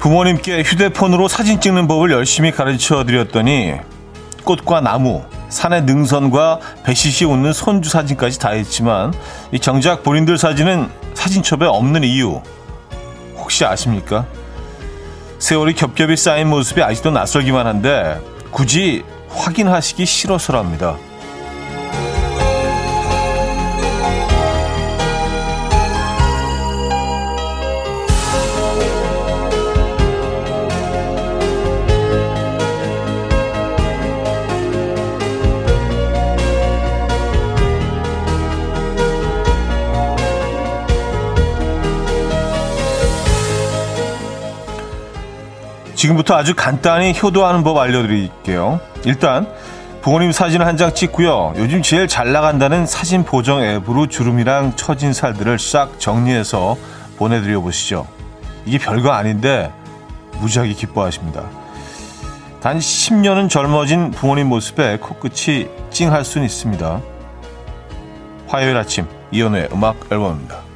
부모님께 휴대폰으로 사진 찍는 법을 열심히 가르쳐 드렸더니 꽃과 나무, 산의 능선과 배시시 웃는 손주 사진까지 다 했지만 이 정작 본인들 사진은 사진첩에 없는 이유 혹시 아십니까? 세월이 겹겹이 쌓인 모습이 아직도 낯설기만 한데 굳이 확인하시기 싫어서랍니다. 지금부터 아주 간단히 효도하는 법 알려드릴게요. 일단 부모님 사진 한 장 찍고요. 요즘 제일 잘 나간다는 사진 보정 앱으로 주름이랑 처진 살들을 싹 정리해서 보내드려 보시죠. 이게 별거 아닌데 무지하게 기뻐하십니다. 단 10년은 젊어진 부모님 모습에 코끝이 찡할 수는 있습니다. 화요일 아침 이연우의 음악 앨범입니다.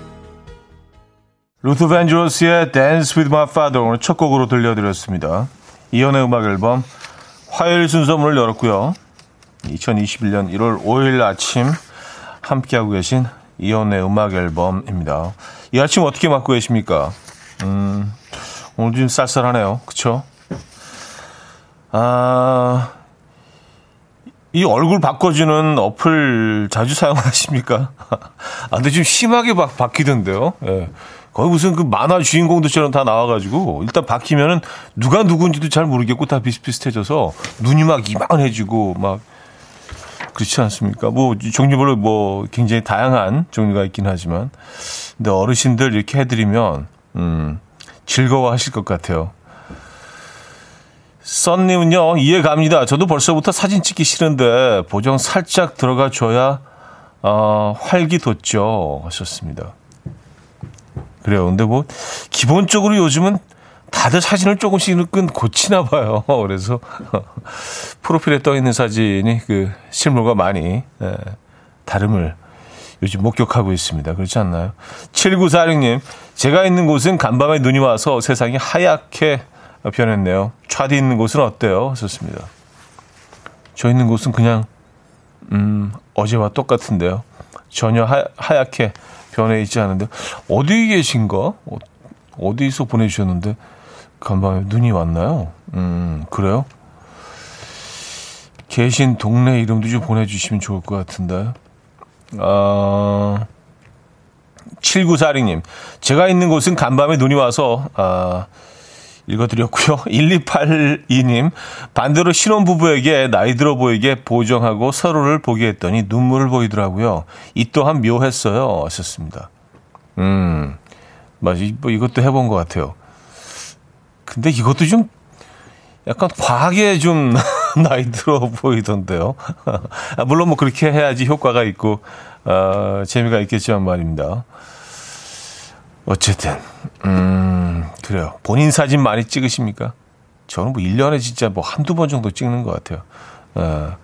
루트 벤저스의 Dance with My Father 오늘 첫 곡으로 들려드렸습니다. 이연의 음악 앨범 화요일 순서 문을 열었고요. 2021년 1월 5일 아침 함께하고 계신 이연의 음악 앨범입니다. 이 아침 어떻게 맞고 계십니까? 음, 오늘 좀 쌀쌀하네요. 그쵸? 아, 이 얼굴 바꿔주는 어플 자주 사용하십니까? 아, 근데 좀 심하게 바, 바뀌던데요. 예. 거의 무슨 그 만화 주인공들처럼 다 나와가지고 일단 바뀌면은 누가 누군지도 잘 모르겠고 다 비슷비슷해져서 눈이 막 이만해지고 막 그렇지 않습니까? 뭐 종류별로 뭐 굉장히 다양한 종류가 있긴 하지만 근데 어르신들 이렇게 해드리면 음 즐거워하실 것 같아요. 썬님은요 이해 갑니다. 저도 벌써부터 사진 찍기 싫은데 보정 살짝 들어가 줘야 어, 활기 돋죠 하셨습니다. 그래요. 근데 뭐 기본적으로 요즘은 다들 사진을 조금씩은 고치나 봐요. 그래서 프로필에 떠 있는 사진이 그 실물과 많이 예, 다름을 요즘 목격하고 있습니다. 그렇지 않나요? 7946님, 제가 있는 곳은 간밤에 눈이 와서 세상이 하얗게 변했네요. 차디 있는 곳은 어때요? 하셨습니다. 저 있는 곳은 그냥 음, 어제와 똑같은데요. 전혀 하, 하얗게 변해 있지 않은데 어디 계신가? 어, 어디서 보내주셨는데 간밤에 눈이 왔나요? 음 그래요? 계신 동네 이름도 좀 보내주시면 좋을 것 같은데. 아, 7942님, 제가 있는 곳은 간밤에 눈이 와서, 아, 읽어드렸고요. 1282님, 반대로 신혼부부에게 나이 들어 보이게 보정하고 서로를 보게 했더니 눈물을 보이더라고요. 이 또한 묘했어요. 하셨습니다. 음, 맞아. 뭐 이것도 해본 것 같아요. 근데 이것도 좀 약간 과하게 좀 나이 들어 보이던데요. 아, 물론 뭐 그렇게 해야지 효과가 있고, 어, 재미가 있겠지만 말입니다. 어쨌든, 음, 그래요. 본인 사진 많이 찍으십니까? 저는 뭐 1년에 진짜 뭐 한두 번 정도 찍는 것 같아요. 어.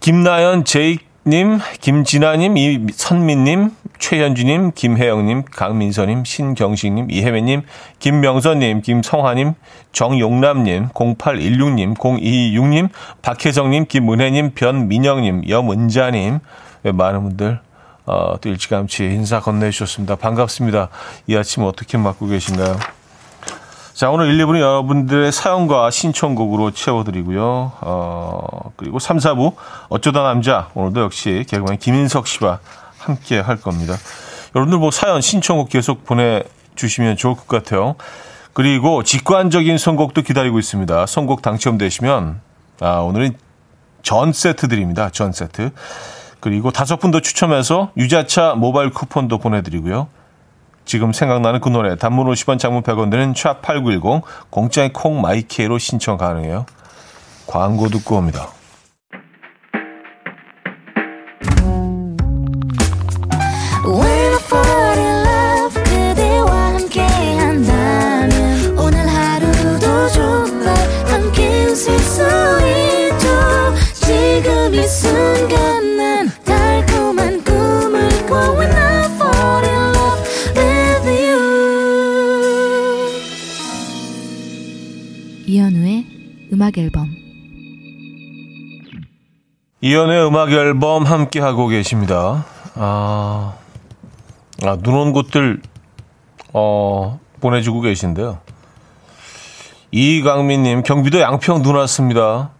김나연 제이님, 김진아님, 이선민님, 최현주님, 김혜영님, 강민서님, 신경식님, 이혜매님, 김명선님, 김성화님, 정용남님, 0816님, 026님, 박혜정님, 김은혜님, 변민영님, 염은자님, 많은 분들 어, 또 일찌감치 인사 건네주셨습니다. 반갑습니다. 이 아침 어떻게 맞고 계신가요? 자, 오늘 1, 2부는 여러분들의 사연과 신청곡으로 채워드리고요. 어, 그리고 3, 4부 어쩌다 남자 오늘도 역시 개그맨 김인석 씨와 함께 할 겁니다. 여러분들 뭐 사연, 신청곡 계속 보내주시면 좋을 것 같아요. 그리고 직관적인 선곡도 기다리고 있습니다. 선곡 당첨되시면 아, 오늘은 전 세트 드립니다. 전 세트. 그리고 다섯 분도 추첨해서 유자차 모바일 쿠폰도 보내드리고요. 지금 생각나는 그 노래 단문 50원 장문 100원 되는 샵8910 공짜의 콩 마이케로 신청 가능해요. 광고 듣고 옵니다. 지금 이 순간 음악 앨범 이연의 음악 앨범 함께 하고 계십니다. 아, 아, 눈온 곳들, 어, 보내주고 계신데요. 이강민님, 경기도 양평 눈 왔습니다.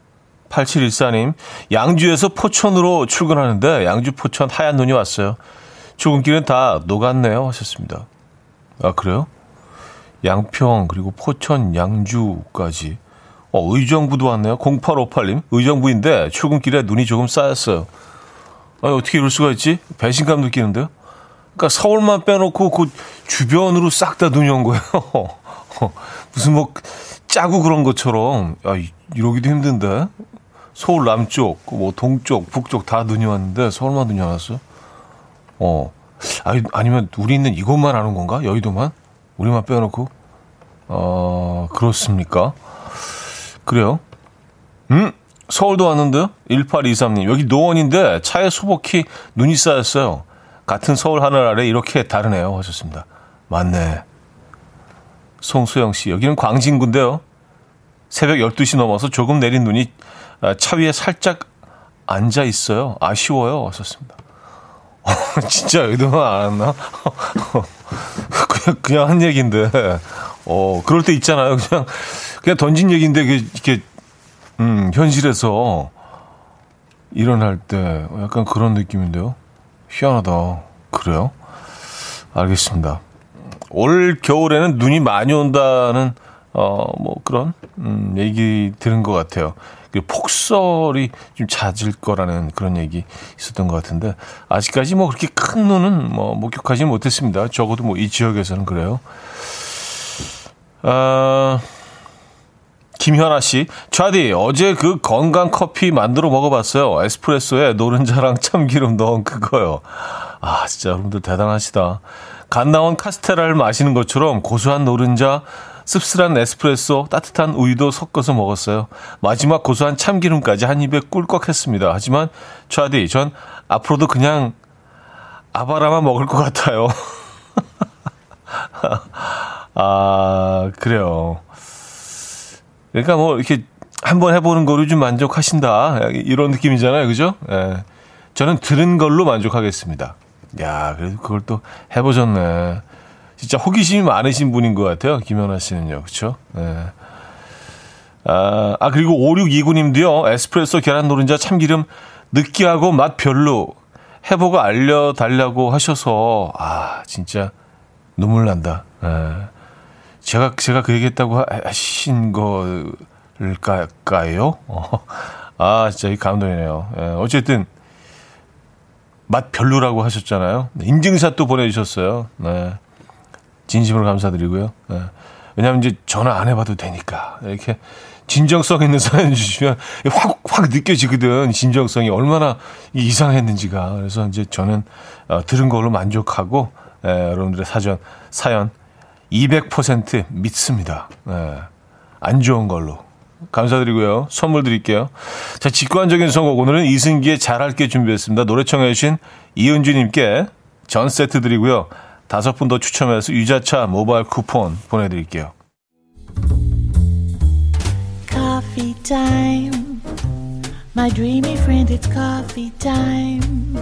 8714님, 양주에서 포천으로 출근하는데 양주 포천 하얀 눈이 왔어요. 출근길은 다 녹았네요. 하셨습니다. 아, 그래요? 양평, 그리고 포천, 양주까지. 어, 의정부도 왔네요. 0858님, 의정부인데 출근길에 눈이 조금 쌓였어요. 아니, 어떻게 이럴 수가 있지? 배신감 느끼는데요? 그러니까 서울만 빼놓고 그 주변으로 싹 다 눈이 온 거예요. 무슨 뭐 짜고 그런 것처럼 야, 이러기도 힘든데 서울 남쪽, 뭐 동쪽, 북쪽 다 눈이 왔는데 서울만 눈이 왔어. 어, 아니 아니면 우리 있는 이곳만 아는 건가? 여의도만? 우리만 빼놓고? 어 그렇습니까? 그래요? 음? 서울도 왔는데요? 1823님. 여기 노원인데 차에 소복히 눈이 쌓였어요. 같은 서울 하늘 아래 이렇게 다르네요. 하셨습니다. 맞네. 송수영 씨. 여기는 광진구인데요. 새벽 12시 넘어서 조금 내린 눈이 아, 차 위에 살짝 앉아 있어요. 아쉬워요. 하셨습니다. 진짜 의도만 안 왔나? 그냥, 그냥 한 얘기인데. 어, 그럴 때 있잖아요. 그냥, 그냥 던진 얘기인데, 이렇게, 음, 현실에서 일어날 때 약간 그런 느낌인데요. 희한하다. 그래요? 알겠습니다. 올 겨울에는 눈이 많이 온다는, 어, 뭐 그런, 음, 얘기 들은 것 같아요. 폭설이 좀 잦을 거라는 그런 얘기 있었던 것 같은데 아직까지 뭐 그렇게 큰 눈은 뭐 목격하지 못했습니다. 적어도 뭐 이 지역에서는 그래요. 아, 김현아 씨, 차디 어제 그 건강 커피 만들어 먹어봤어요. 에스프레소에 노른자랑 참기름 넣은 그거요. 아 진짜 여러분들 대단하시다. 갓 나온 카스테라를 마시는 것처럼 고소한 노른자, 씁쓸한 에스프레소, 따뜻한 우유도 섞어서 먹었어요. 마지막 고소한 참기름까지 한 입에 꿀꺽했습니다. 하지만 차디, 전 앞으로도 그냥 아바라만 먹을 것 같아요. 아, 그래요. 그러니까 뭐 이렇게 한번 해보는 거로 좀 만족하신다. 이런 느낌이잖아요. 그죠? 예. 저는 들은 걸로 만족하겠습니다. 야, 그래도 그걸 또 해보셨네. 진짜 호기심이 많으신 분인 것 같아요. 김연아 씨는요. 그쵸? 예. 아, 아, 그리고 5629님도요. 에스프레소 계란 노른자 참기름 느끼하고 맛 별로 해보고 알려달라고 하셔서, 아, 진짜 눈물 난다. 예. 제가, 제가 그 얘기했다고 하신 걸까요? 어. 아, 진짜 이 감동이네요. 예. 어쨌든, 맛 별로라고 하셨잖아요. 인증샷 도 보내주셨어요. 네. 진심으로 감사드리고요. 네. 왜냐하면 이제 전화 안 해봐도 되니까 이렇게 진정성 있는 사연 주시면 확, 확 느껴지거든. 진정성이 얼마나 이상했는지가. 그래서 이제 저는 어, 들은 걸로 만족하고, 예, 여러분들의 사전, 사연 200% 믿습니다. 예, 안 좋은 걸로. 감사드리고요. 선물 드릴게요. 자, 직관적인 선곡. 오늘은 이승기의 잘할게 준비했습니다. 노래 청해주신 이은주님께 전 세트 드리고요. 다섯 분 더 추첨해서 유자차 모바일 쿠폰 보내드릴게요. Coffee. My dreamy friend, it's coffee time.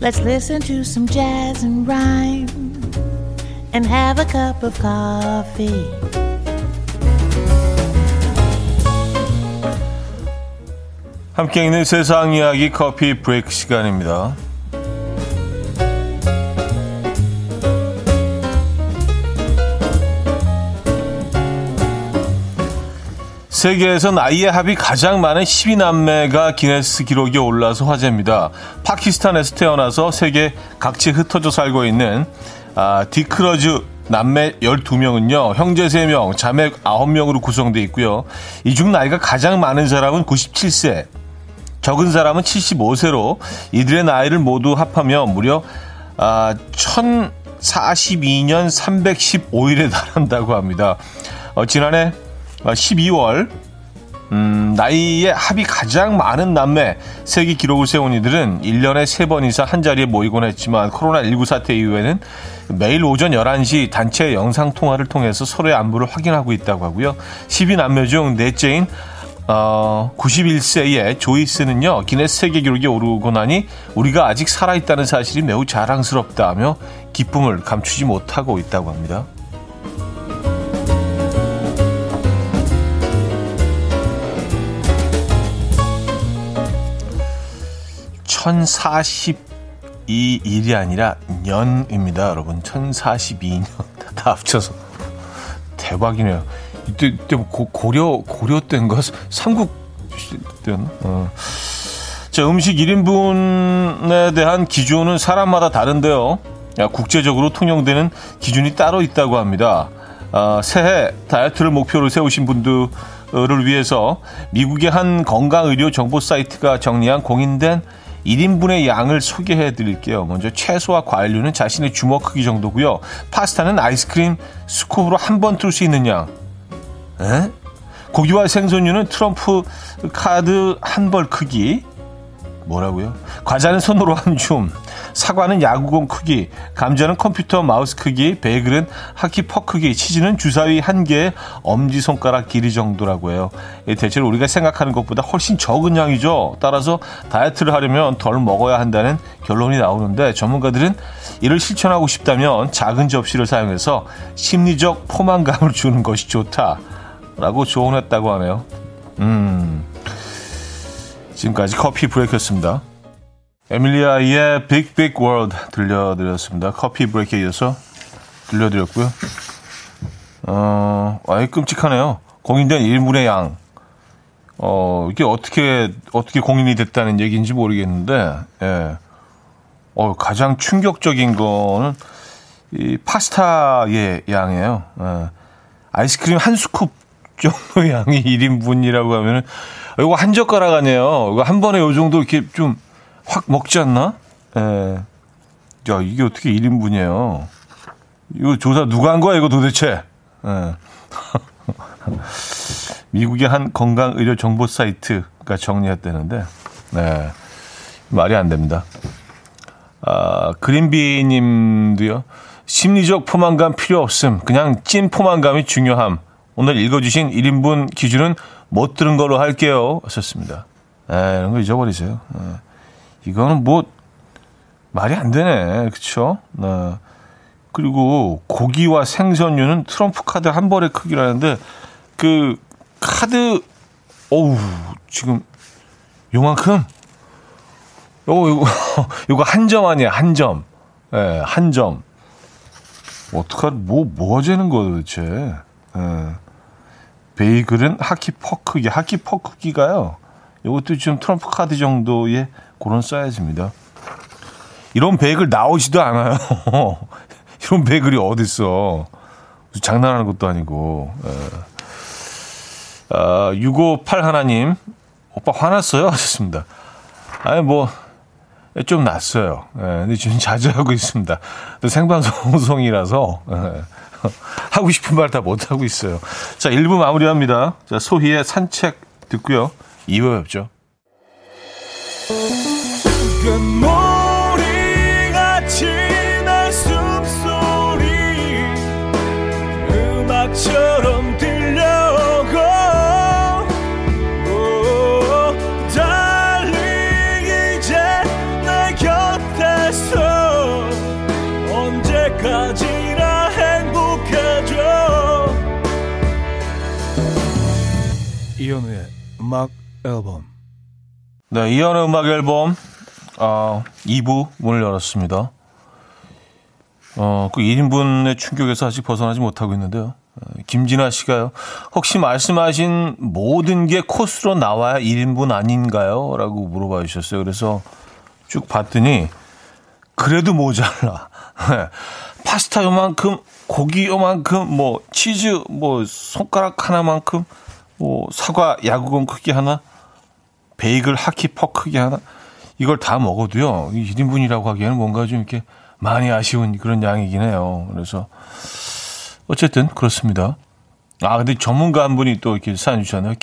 Let's listen to some jazz and rhyme and have a cup of coffee. 함께 있는 세상 이야기 커피 브레이크 시간입니다. 세계에서 나이의 합이 가장 많은 12남매가 기네스 기록에 올라서 화제입니다. 파키스탄에서 태어나서 세계 각지에 흩어져 살고 있는 아, 디크러즈 남매 12명은요, 형제 3명, 자매 9명으로 구성되어 있고요. 이 중 나이가 가장 많은 사람은 97세, 적은 사람은 75세로 이들의 나이를 모두 합하면 무려 아, 1042년 315일에 달한다고 합니다. 어, 지난해 12월 음, 나이에 합이 가장 많은 남매 세계 기록을 세운 이들은 1년에 3번 이상 한자리에 모이곤 했지만 코로나19 사태 이후에는 매일 오전 11시 단체 영상통화를 통해서 서로의 안부를 확인하고 있다고 하고요. 12남매 중 넷째인 어, 91세의 조이스는요, 기네스 세계 기록에 오르고 나니 우리가 아직 살아있다는 사실이 매우 자랑스럽다며 기쁨을 감추지 못하고 있다고 합니다. 1042일이 아니라 년입니다, 여러분. 1042년 다 합쳐서 대박이네요. 이때, 이때 뭐 고, 고려 고려 때인가 삼국 때였나? 어. 자, 음식 1인분에 대한 기준은 사람마다 다른데요. 국제적으로 통용되는 기준이 따로 있다고 합니다. 아, 새해 다이어트를 목표로 세우신 분들을 위해서 미국의 한 건강의료 정보 사이트가 정리한 공인된 1인분의 양을 소개해 드릴게요. 먼저 채소와 과일류는 자신의 주먹 크기 정도고요. 파스타는 아이스크림 스쿱으로 한 번 뜰 수 있는 양. 에? 고기와 생선류는 트럼프 카드 한 벌 크기. 뭐라고요? 과자는 손으로 한 줌, 사과는 야구공 크기, 감자는 컴퓨터 마우스 크기, 베이글은 하키퍼 크기, 치즈는 주사위 한 개의 엄지손가락 길이 정도라고 해요. 대체로 우리가 생각하는 것보다 훨씬 적은 양이죠. 따라서 다이어트를 하려면 덜 먹어야 한다는 결론이 나오는데 전문가들은 이를 실천하고 싶다면 작은 접시를 사용해서 심리적 포만감을 주는 것이 좋다라고 조언했다고 하네요. 음. 지금까지 커피 브레이크였습니다. 에밀리아의 Big Big World 들려드렸습니다. 커피 브레이크에 이어서 들려드렸고요. 어, 아예 끔찍하네요. 공인된 1인분의 양. 어, 이게 어떻게, 어떻게 공인이 됐다는 얘기인지 모르겠는데, 예. 어, 가장 충격적인 거는 이 파스타의 양이에요. 예. 아이스크림 한 스쿱 정도 양이 1인분이라고 하면은 이거 한 젓가락 아니에요. 이거 한 번에 요 정도 이렇게 좀 확 먹지 않나? 예. 야, 이게 어떻게 1인분이에요? 이거 조사 누가 한 거야, 이거 도대체? 예. 미국의 한 건강의료 정보 사이트가 정리했다는데, 네. 말이 안 됩니다. 아, 그린비 님도요. 심리적 포만감 필요 없음. 그냥 찐 포만감이 중요함. 오늘 읽어주신 1인분 기준은 못 들은 걸로 할게요. 하셨습니다. 에, 이런 거 잊어버리세요. 에. 이거는 뭐, 말이 안 되네. 그쵸? 네. 그리고 고기와 생선류는 트럼프 카드 한 벌의 크기라는데, 그, 카드, 어우, 지금, 요만큼? 요거, 요거, 요거 한 점 아니야, 한 점. 예, 한 점. 어떡하, 뭐, 뭐가 되는 거야, 도대체. 예. 베이글은 하키 퍽 크기, 하키 퍽 크기가요. 이것도 지금 트럼프 카드 정도의 그런 사이즈입니다. 이런 베이글 나오지도 않아요. 이런 베이글이 어딨어. 장난하는 것도 아니고. 아, 658 하나님, 오빠 화났어요? 하셨습니다. 아니, 뭐, 좀 났어요. 예, 근데 지금 자주 하고 있습니다. 또 생방송이라서. 예. 하고 싶은 말 다 못하고 있어요. 자, 1부 마무리합니다. 자, 소희의 산책 듣고요. 2부 뵙죠. 음악처럼 이현우의 음악 앨범. 네, 이현우의 음악 앨범 어, 2부 문을 열었습니다. 어, 그 1인분의 충격에서 아직 벗어나지 못하고 있는데요. 어, 김진아 씨가요. 혹시 말씀하신 모든 게 코스로 나와야 1인분 아닌가요? 라고 물어봐 주셨어요. 그래서 쭉 봤더니 그래도 모자라. 파스타 요만큼, 고기 요만큼, 뭐 치즈 뭐 손가락 하나만큼 뭐 사과 야구공 크기 하나, 베이글 하키퍼 크기 하나, 이걸 다 먹어도요, 1인분이라고 하기에는 뭔가 좀 이렇게 많이 아쉬운 그런 양이긴 해요. 그래서, 어쨌든 그렇습니다. 아, 근데 전문가 한 분이 또 이렇게 사연 주셨네요.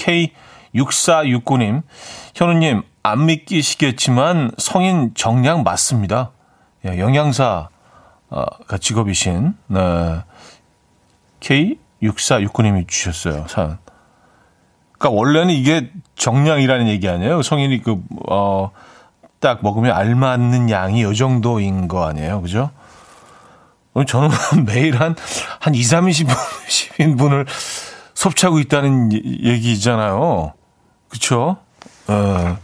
6469님, 현우님, 안 믿기시겠지만 성인 정량 맞습니다. 예, 영양사 가 직업이신, 네. K6469님이 주셨어요, 사연. 그러니까 원래는 이게 정량이라는 얘기 아니에요? 성인이 그, 어, 딱 먹으면 알맞는 양이 요 정도인 거 아니에요? 그죠? 저는 매일 한, 한 2, 30인분을 섭취하고 있다는 얘기잖아요. 그쵸? 어,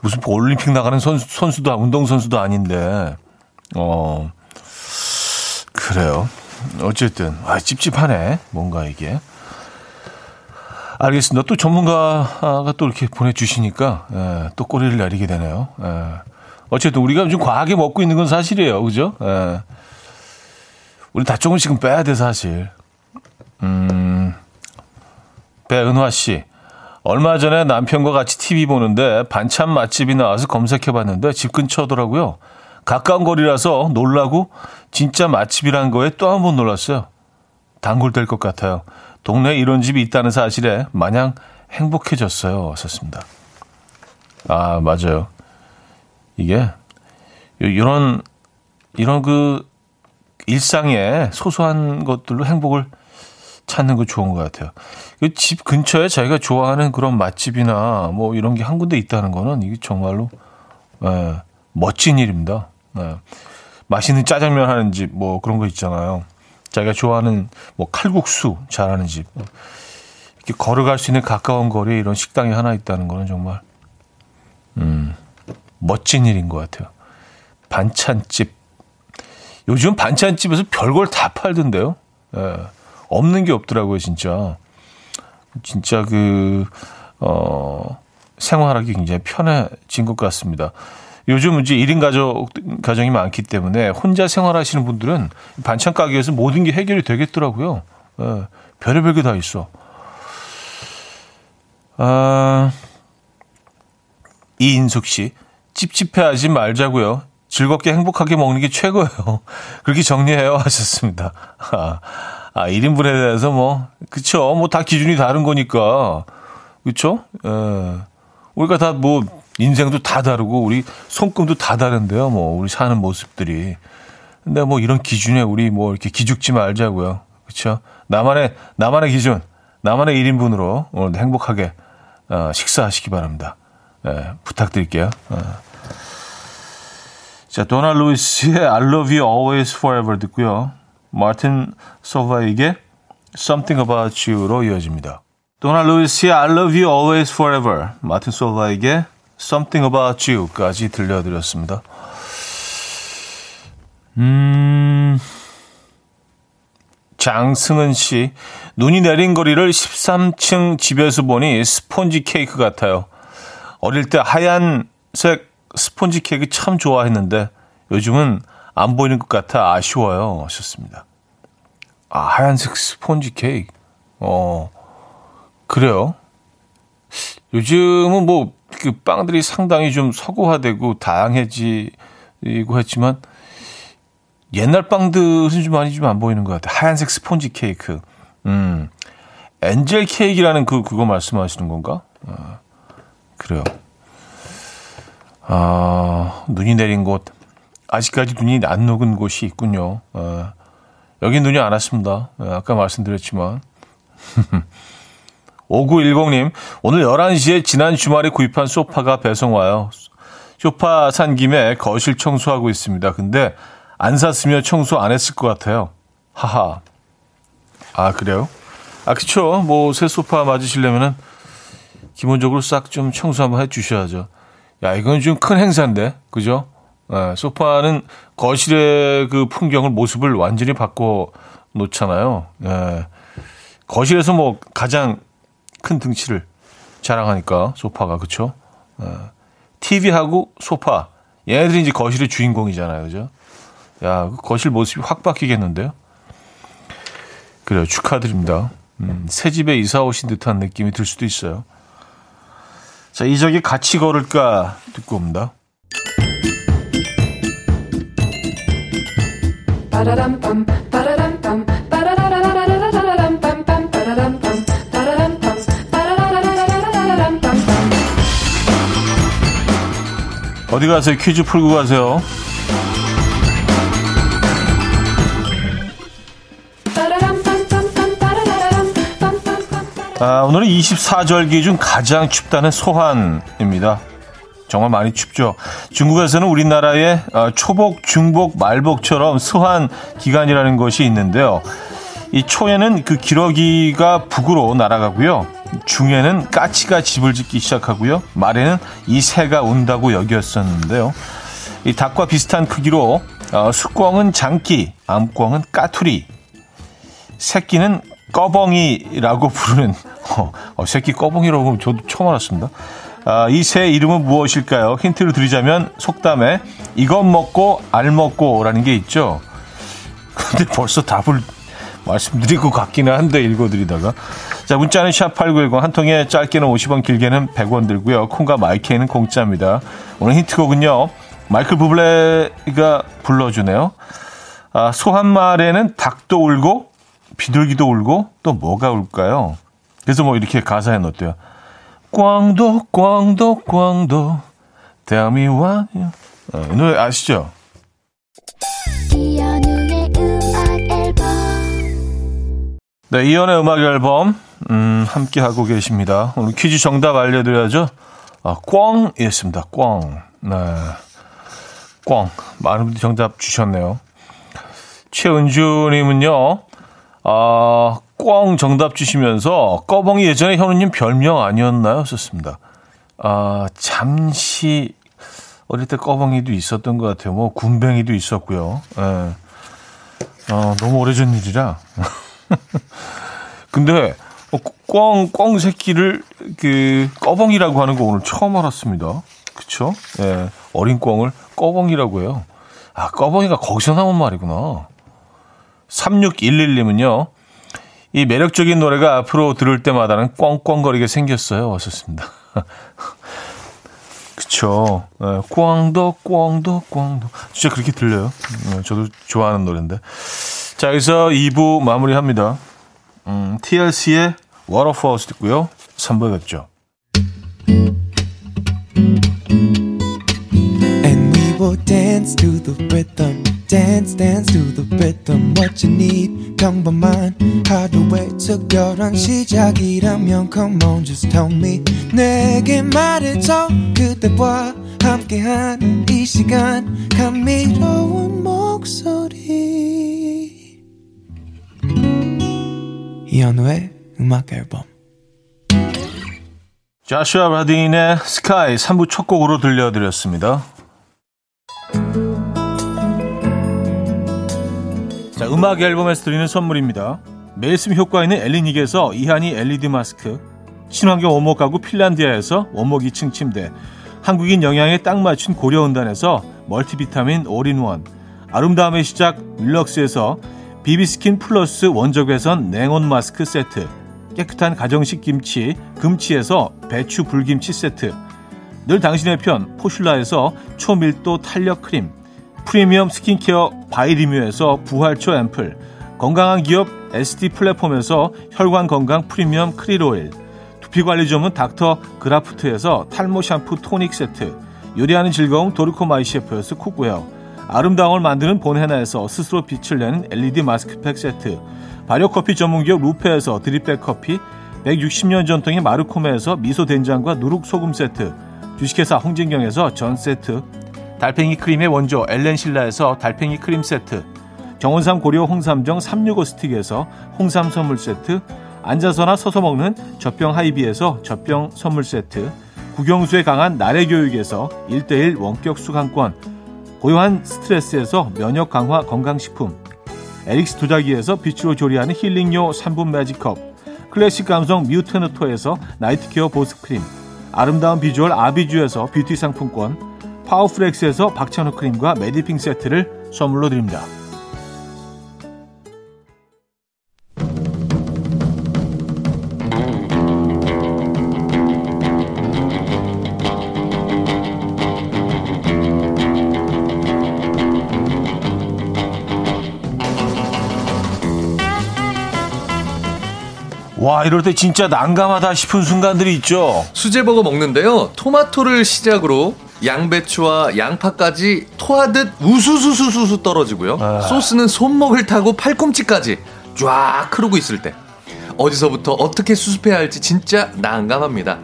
무슨 올림픽 나가는 선수, 선수도, 운동선수도 아닌데, 어, 그래요. 어쨌든, 아, 찝찝하네. 뭔가 이게. 알겠습니다. 또 전문가가 또 이렇게 보내주시니까, 예, 또 꼬리를 내리게 되네요. 예. 어쨌든 우리가 좀 과하게 먹고 있는 건 사실이에요. 그죠? 예. 우리 다 조금씩은 빼야 돼, 사실. 음, 배은화 씨. 얼마 전에 남편과 같이 TV 보는데 반찬 맛집이 나와서 검색해 봤는데 집 근처더라고요. 가까운 거리라서 놀라고 진짜 맛집이란 거에 또 한 번 놀랐어요. 단골 될 것 같아요. 동네에 이런 집이 있다는 사실에 마냥 행복해졌어요. 썼습니다. 아, 맞아요. 이게 이런 이런 그 일상의 소소한 것들로 행복을 찾는 거 좋은 것 같아요. 그집 근처에 자기가 좋아하는 그런 맛집이나 뭐 이런 게 한 군데 있다는 거는 이게 정말로 예, 멋진 일입니다. 예. 맛있는 짜장면 하는 집 뭐 그런 거 있잖아요. 자기가 좋아하는 뭐 칼국수 잘하는 집 이렇게 걸어갈 수 있는 가까운 거리에 이런 식당이 하나 있다는 거는 정말 음, 멋진 일인 것 같아요. 반찬집 요즘 반찬집에서 별걸 다 팔던데요. 예. 없는 게 없더라고요, 진짜. 진짜 그, 어, 생활하기 굉장히 편해진 것 같습니다. 요즘 이제 1인 가족, 가정이 많기 때문에 혼자 생활하시는 분들은 반찬 가게에서 모든 게 해결이 되겠더라고요. 예, 별의별 게 다 있어. 아, 이인숙 씨, 찝찝해하지 말자고요. 즐겁게 행복하게 먹는 게 최고예요. 그렇게 정리해요 하셨습니다. 아, 아 1인분에 대해서 뭐 그쵸 뭐 다 기준이 다른 거니까 그쵸? 예. 우리가 다 뭐 인생도 다 다르고 우리 손금도 다 다른데요. 뭐 우리 사는 모습들이. 근데 뭐 이런 기준에 우리 뭐 이렇게 기죽지 말자고요. 그쵸? 나만의 나만의 기준, 나만의 1인분으로 오늘 행복하게 어, 식사하시기 바랍니다. 예, 부탁드릴게요. 어. 자, 도나 루이스의 I Love You Always Forever 듣고요. 마틴 소바에게 Something About You로 이어집니다. 도나 루이스의 I Love You Always Forever, 마틴 소바에게 Something About You까지 들려드렸습니다. 음, 장승은 씨, 눈이 내린 거리를 13층 집에서 보니 스폰지 케이크 같아요. 어릴 때 하얀색 스폰지 케이크 참 좋아했는데 요즘은 안 보이는 것 같아 아쉬워요. 하셨습니다. 아, 하얀색 스폰지 케이크. 어, 그래요. 요즘은 뭐, 그 빵들이 상당히 좀 서구화되고 다양해지고 했지만, 옛날 빵들은 좀 많이 좀 안 보이는 것 같아요. 하얀색 스폰지 케이크. 음, 엔젤 케이크라는 그, 그거 말씀하시는 건가? 아, 그래요. 아, 눈이 내린 곳. 아직까지 눈이 안 녹은 곳이 있군요. 아, 여기 눈이 안 왔습니다. 아, 아까 말씀드렸지만. 5910님, 오늘 11시에 지난 주말에 구입한 소파가 배송 와요. 소파 산 김에 거실 청소하고 있습니다. 근데 안 샀으면 청소 안 했을 것 같아요. 하하. 아, 그래요? 아, 그쵸. 뭐, 새 소파 맞으시려면은 기본적으로 싹 좀 청소 한번 해 주셔야죠. 야, 이건 좀 큰 행사인데, 그죠? 예, 소파는 거실의 그 풍경을 모습을 완전히 바꿔 놓잖아요. 예, 거실에서 뭐 가장 큰 등치를 자랑하니까 소파가 그쵸? 예, TV하고 소파 얘네들이 이제 거실의 주인공이잖아요, 그죠? 야, 그 거실 모습이 확 바뀌겠는데요? 그래요, 축하드립니다. 음, 새 집에 이사 오신 듯한 느낌이 들 수도 있어요. 자, 이적이 같이 걸을까 듣고 옵니다. 어디 가세요? 퀴즈 풀고 가세요. 아, 오늘은 24절기 중 가장 춥다는 소환입니다. 정말 많이 춥죠. 중국에서는 우리나라의 어, 초복, 중복, 말복처럼 소환 기간이라는 것이 있는데요. 이 초에는 그 기러기가 북으로 날아가고요. 중에는 까치가 집을 짓기 시작하고요. 말에는 이 새가 온다고 여겼었는데요. 이 닭과 비슷한 크기로 어, 숙광은 장기, 암광은 까투리, 새끼는 꺼벙이라고 부르는 어, 어, 새끼 꺼벙이라고 저도 처음 알았습니다. 아, 이새 이름은 무엇일까요? 힌트를 드리자면 속담에 이것 먹고 알 먹고라는 게 있죠. 근데 벌써 답을 말씀드리고 같기는 한데 읽어드리다가 자 문자는 샵8910 한 통에 짧게는 50원 길게는 100원 들고요. 콩과 마이케이는 공짜입니다. 오늘 힌트곡은요. 마이클 부블레가 불러주네요. 아, 소한말에는 닭도 울고 비둘기도 울고 또 뭐가 울까요? 그래서 뭐 이렇게 가사에 넣었대요. 꽝도 꽝도 꽝도 대미와 어, 이 노래 아시죠? 네, 이연의 음악 앨범 음, 함께 하고 계십니다. 오늘 퀴즈 정답 알려드려야죠. 아, 꽝이었습니다. 꽝. 네, 꽝. 많은 분들이 정답 주셨네요. 최은주님은요. 아, 꽝 정답 주시면서 꺼벙이 예전에 현우님 별명 아니었나요? 썼습니다. 아, 잠시 어릴 때 꺼벙이도 있었던 것 같아요. 뭐 군뱅이도 있었고요. 예. 어, 너무 오래전 일이라. 근데 꽝, 꽝 새끼를 그 꺼벙이라고 하는 거 오늘 처음 알았습니다. 그쵸? 예. 어린 꽝을 꺼벙이라고 해요. 아, 꺼벙이가 거기서 나온 말이구나. 3611님은요. 이 매력적인 노래가 앞으로 들을 때마다는 꽝꽝거리게 생겼어요. 왔었습니다. 그쵸. 네, 꽝도, 꽝도, 꽝도. 진짜 그렇게 들려요. 네, 저도 좋아하는 노래인데. 자, 여기서 2부 마무리합니다. 음, TLC의 Waterfalls 듣고요. 3부에 뵙죠. Dance to the rhythm. dance dance to the rhythm what you need 평범한 하루의 특별한 시작이라면 come on just tell me 내게 말해줘 그대와 함께한 이 시간 감미로운 목소리 이현우의 음악 앨범 자슈아 라딘의 Sky 3부 첫 곡으로 들려드렸습니다. 자, 음악 앨범에서 드리는 선물입니다. 매일 쓰 효과 있는 엘리닉에서 이하니 LED 마스크, 친환경 원목 가구 핀란디아에서 원목 2층 침대, 한국인 영양에 딱 맞춘 고려은단에서 멀티비타민 올인원, 아름다움의 시작 윌럭스에서 비비스킨 플러스 원적외선 냉온 마스크 세트, 깨끗한 가정식 김치 금치에서 배추 불김치 세트, 늘 당신의 편 포슐라에서 초밀도 탄력 크림, 프리미엄 스킨케어 바이리뮤에서 부활초 앰플, 건강한 기업 SD 플랫폼에서 혈관 건강 프리미엄 크릴 오일, 두피 관리 전문 닥터 그라프트에서 탈모 샴푸 토닉 세트, 요리하는 즐거움 도르코 마이 셰프에서 cookware, 아름다움을 만드는 본헤나에서 스스로 빛을 내는 LED 마스크팩 세트, 발효커피 전문기업 루페에서 drip bag 커피, 160년 전통의 마르코메에서 미소 된장과 누룩 소금 세트, 주식회사 홍진경에서 전 세트, 달팽이 크림의 원조 엘렌실라에서 달팽이 크림 세트, 정원삼 고려 홍삼정 365 스틱에서 홍삼 선물 세트, 앉아서나 서서 먹는 젖병 하이비에서 젖병 선물 세트, 국영수에 강한 나래 교육에서 1대1 원격 수강권, 고요한 스트레스에서 면역 강화 건강식품, 에릭스 도자기에서 빛으로 조리하는 힐링요 3분 매직컵, 클래식 감성 뮤테너토에서 night care 보습크림, 아름다운 비주얼 아비주에서 뷰티 상품권, 파워프렉스에서 박찬호 크림과 메디핑 세트를 선물로 드립니다. 와, 이럴 때 진짜 난감하다 싶은 순간들이 있죠. 수제버거 먹는데요. 토마토를 시작으로 양배추와 양파까지 토하듯 우수수수수수 떨어지고요. 아. 소스는 손목을 타고 팔꿈치까지 쫙 흐르고 있을 때 어디서부터 어떻게 수습해야 할지 진짜 난감합니다.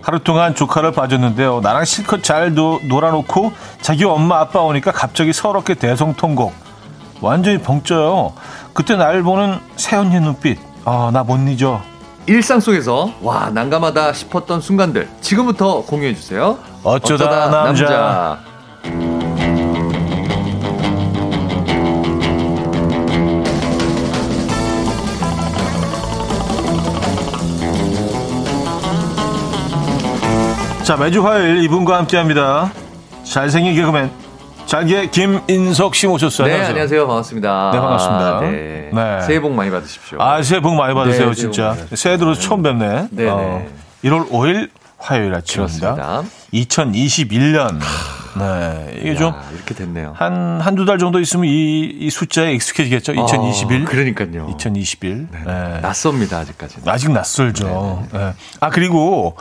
하루 동안 조카를 봐줬는데요. 나랑 실컷 잘 노, 놀아놓고 자기 엄마 아빠 오니까 갑자기 서럽게 대성통곡. 완전히 벙쪄요. 그때 날 보는 새언니 눈빛. 아, 나 못 잊어. 일상 속에서 와 난감하다 싶었던 순간들 지금부터 공유해 주세요. 어쩌다 남자. 자, 매주 화요일 이분과 함께 합니다. 잘생긴 개그맨. 잘게 김인석 씨 모셨어요. 네 안녕하세요 반갑습니다. 네, 반갑습니다. 아, 네. 네. 새해 복 많이 받으십시오. 아, 새해 복 많이 받으세요, 네, 진짜. 새해 들어서 처음 뵙네. 네, 어, 네. 1월 5일 화요일 아침입니다. 그렇습니다. 2021년. 네. 이게 좀 야, 이렇게 됐네요. 한, 한두 달 정도 있으면 이, 이 숫자에 익숙해지겠죠? 2021. 어, 그러니까요. 2021. 네. 낯섭니다 아직까지는. 아직 낯설죠. 네. 아, 그리고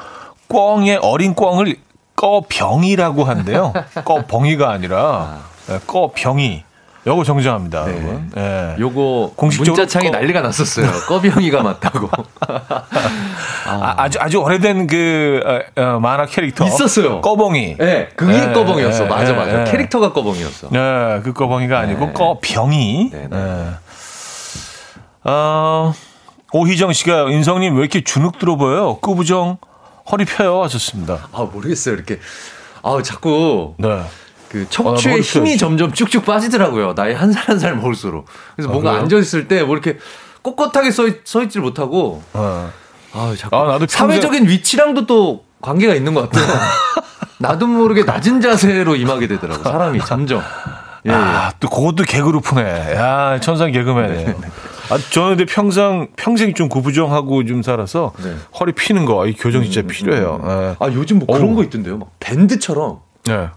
꿩의 어린 꿩을 꺼병이라고 한대요. 꺼벙이가 아니라 네, 꺼병이. 요거 정정합니다, 네. 여러분. 네. 요거 공식적으로 문자창에 꺼- 난리가 났었어요. 꺼비형이가 맞다고. 아, 아 주 아주 오래된 그 어, 어, 만화 캐릭터 있었어요. 꺼벙이. 네, 그게 네, 꺼벙이었어. 네, 맞아, 네, 맞아. 네. 캐릭터가 꺼벙이었어. 네, 그 꺼벙이가 아니고 네. 꺼병이. 네. 어, 오희정 씨가 인성님 왜 이렇게 주눅 들어 보여요? 꾸부정 허리 펴요 하셨습니다. 아, 모르겠어요. 이렇게. 아, 자꾸 네. 그 아, 척추의 머리 힘이. 점점 쭉쭉 빠지더라고요. 나이 한 살 한 살 먹을수록. 그래서 뭔가 아, 그래요? 앉아 있을 때 뭐 이렇게 꼿꼿하게 서, 있, 서 있질 못하고 어. 아, 자꾸 아, 나도 평생- 사회적인 위치랑도 또 관계가 있는 것 같아요. 나도 모르게 낮은 자세로 임하게 되더라고. 사람이 점점. 예, 예. 아, 또 그것도 개그로 푸네. 야, 천상 개그맨이에요. 아, 저는 근데 평생, 평생 좀 구부정하고 좀 살아서 네. 허리 피는 거, 이 교정 진짜 필요해요. 예. 아 요즘 뭐 그런 어우. 거 있던데요. 막 밴드처럼 네.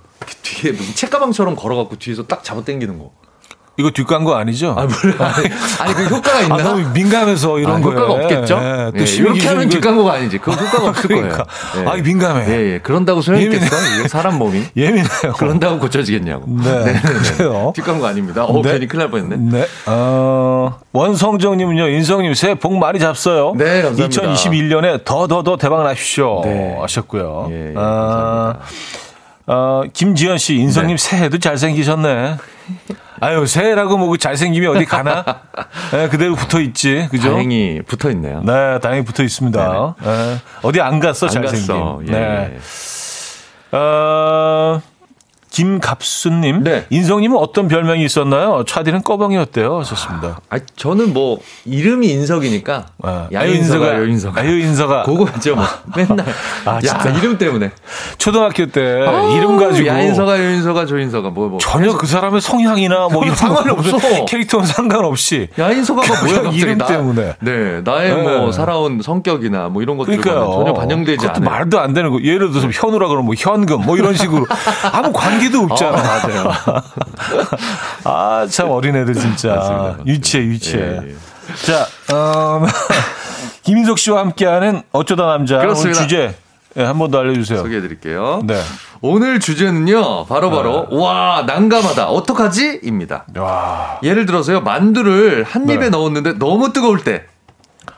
뒤에 무슨 책가방처럼 걸어갖고 뒤에서 딱 잡아당기는 거. 이거 뒷광고 아니죠? 아 몰라. 아니, 아니 그 효과가 있나? 아, 너무 민감해서 이런 아, 거에. 효과가 없겠죠. 예, 예, 심의 이렇게 하면 그- 뒷광고가 아니지. 그 효과가 없을 그러니까. 거예요. 아, 민감해. 예, 예. 그런다고 소용있겠어? 이게 사람 몸이. 예민해요. 그런다고 고쳐지겠냐고. 네, 그래요. 뒷광고 아닙니다. 어, 네. 괜히 큰일 날 뻔했네. 네. 어, 원성정님은요, 인성님 새해 복 많이 잡어요. 네, 감사합니다. 2021년에 더, 더, 더 대박 나십시오. 네. 하셨고요. 예, 예, 아, 감사합니다. 어, 김지현 씨, 인성님 새해도 잘생기셨네. 아유, 새해라고 뭐그 잘생김이 어디 가나? 네, 그대로 붙어 있지. 그죠? 다행히 붙어 있네요. 네, 다행히 붙어 있습니다. 네. 어디 안 갔어, 안 잘생김. 갔어. 예. 네. 어, 김갑수님. 네. 인성님은 어떤 별명이 있었나요? 차디는 꺼벙이었대요. 하셨습니다. 아, 저는 뭐 이름이 인석이니까 아, 야인서가 아유, 여인서가 아유, 인서가. 그거죠 뭐 맨날 아, 야 진짜. 이름 때문에 초등학교 때 아우, 이름 가지고. 야인서가 여인서가 조인서가 뭐뭐 전혀 그 사람의 성향이나 뭐 이런 상관없어. 거 캐릭터는 상관없이. 야인서가가 뭐야 갑자기 이름 나, 때문에. 네 나의 네. 뭐 살아온 성격이나 뭐 이런 그러니까요. 전혀 반영되지 않아요. 말도 안 되는 거. 예를 들어서 현우라 그러면 뭐 현금 뭐 이런 식으로 아무 관계 도 없잖아. 아, 맞아요. 아, 참 어린애들 진짜. 맞습니다, 맞습니다. 유치해, 유치해. 예, 예. 자, 음, 김인석 씨와 함께하는 어쩌다 남자. 오늘 그렇습니다. 주제 예, 한 번 더 알려주세요. 소개해드릴게요. 네. 오늘 주제는요 바로 바로 와 난감하다 어떡하지 입니다. 와, 예를 들어서요 만두를 한 입에 네. 넣었는데 너무 뜨거울 때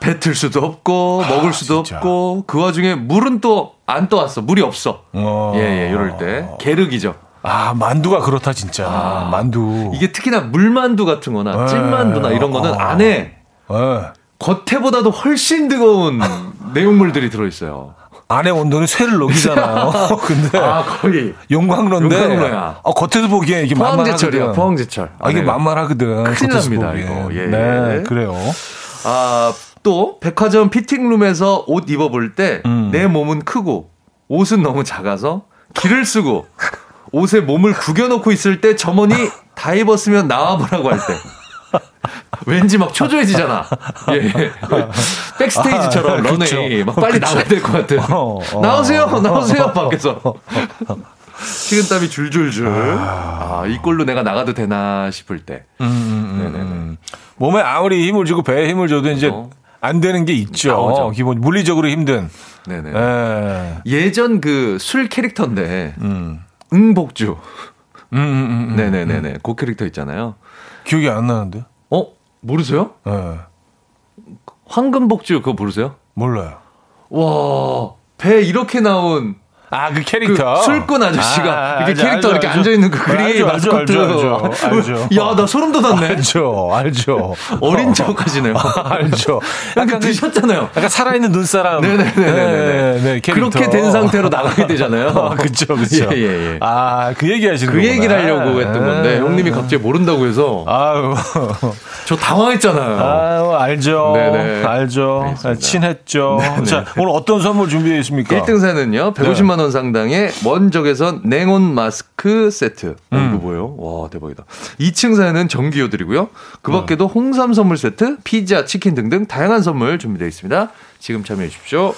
뱉을 수도 없고 먹을 수도 아, 진짜. 없고 그 와중에 물은 또 안 떠왔어 물이 없어 어. 예 예 이럴 때 게르기죠 아, 만두가 그렇다, 진짜. 만두. 이게 특히나 물만두 같은 거나 네. 찐만두나 이런 거는 아. 안에 예. 겉에보다도 훨씬 뜨거운 내용물들이 들어있어요 안에 온도는 쇠를 녹이잖아요. 근데 아 거의 용광로인데 용광로야. 어, 겉에서 보기에 이게 만만하거든. 포항제철 아, 이게 안에가. 만만하거든. 큰일 납니다. 이거. 예. 네, 그래요. 아, 또 백화점 피팅룸에서 옷 입어볼 때내 음. 몸은 크고 옷은 너무 작아서 기를 쓰고 옷에 몸을 구겨놓고 있을 때 점원이 다 입었으면 나와보라고 할 때. 왠지 막 초조해지잖아. 예. 백스테이지처럼 아, 런웨이. 막 빨리 그쵸. 나가야 될 것 같은. 어, 어. 나오세요, 나오세요 밖에서. 식은땀이 줄줄줄. 아, 이 꼴로 내가 나가도 되나 싶을 때. 네네네. 몸에 아무리 힘을 주고 배에 힘을 줘도 이제 어. 안 되는 게 있죠. 나오죠. 기본 물리적으로 힘든. 네네. 예. 예전 그 술 캐릭터인데 음. 황응복주. 음, 음, 음, 음. 네네네네. 그 캐릭터 있잖아요. 기억이 안 나는데. 어? 모르세요? 네. 황금복주 그거 모르세요? 몰라요. 와, 배 이렇게 나온 아, 그그 캐릭터. 술꾼 아저씨가 아, 이렇게 알죠, 캐릭터 알죠, 이렇게 알죠. 앉아 있는 그 알죠, 마스코트. 알죠, 알죠. 야, 나 소름 돋았네. 알죠, 알죠. 어린 척 하시네요. 알죠. 약간 그- 드셨잖아요. 약간 살아있는 눈사람. 네네네네네. 네, 네, 캐릭터. 그렇게 된 상태로 나가게 되잖아요. 아, 그쵸, 그쵸. 예, 예, 예. 아, 그 얘기 하시는 그 거구나. 얘기를 하려고 했던 건데 네. 형님이 갑자기 모른다고 해서 아유. 저 당황했잖아요. 아유, 알죠. 네네. 알죠. 알겠습니다. 친했죠. 네네. 자, 오늘 어떤 선물 준비되어 있습니까? 1등사는요, 150만 원 상당의 원적외선 냉온 마스크 세트. 어, 음. 이거 뭐예요? 와, 대박이다. 2층 사연은 전기요 드리고요. 그 밖에도 홍삼 선물 세트, 피자, 치킨 등등 다양한 선물 준비되어 있습니다. 지금 참여해 주십시오.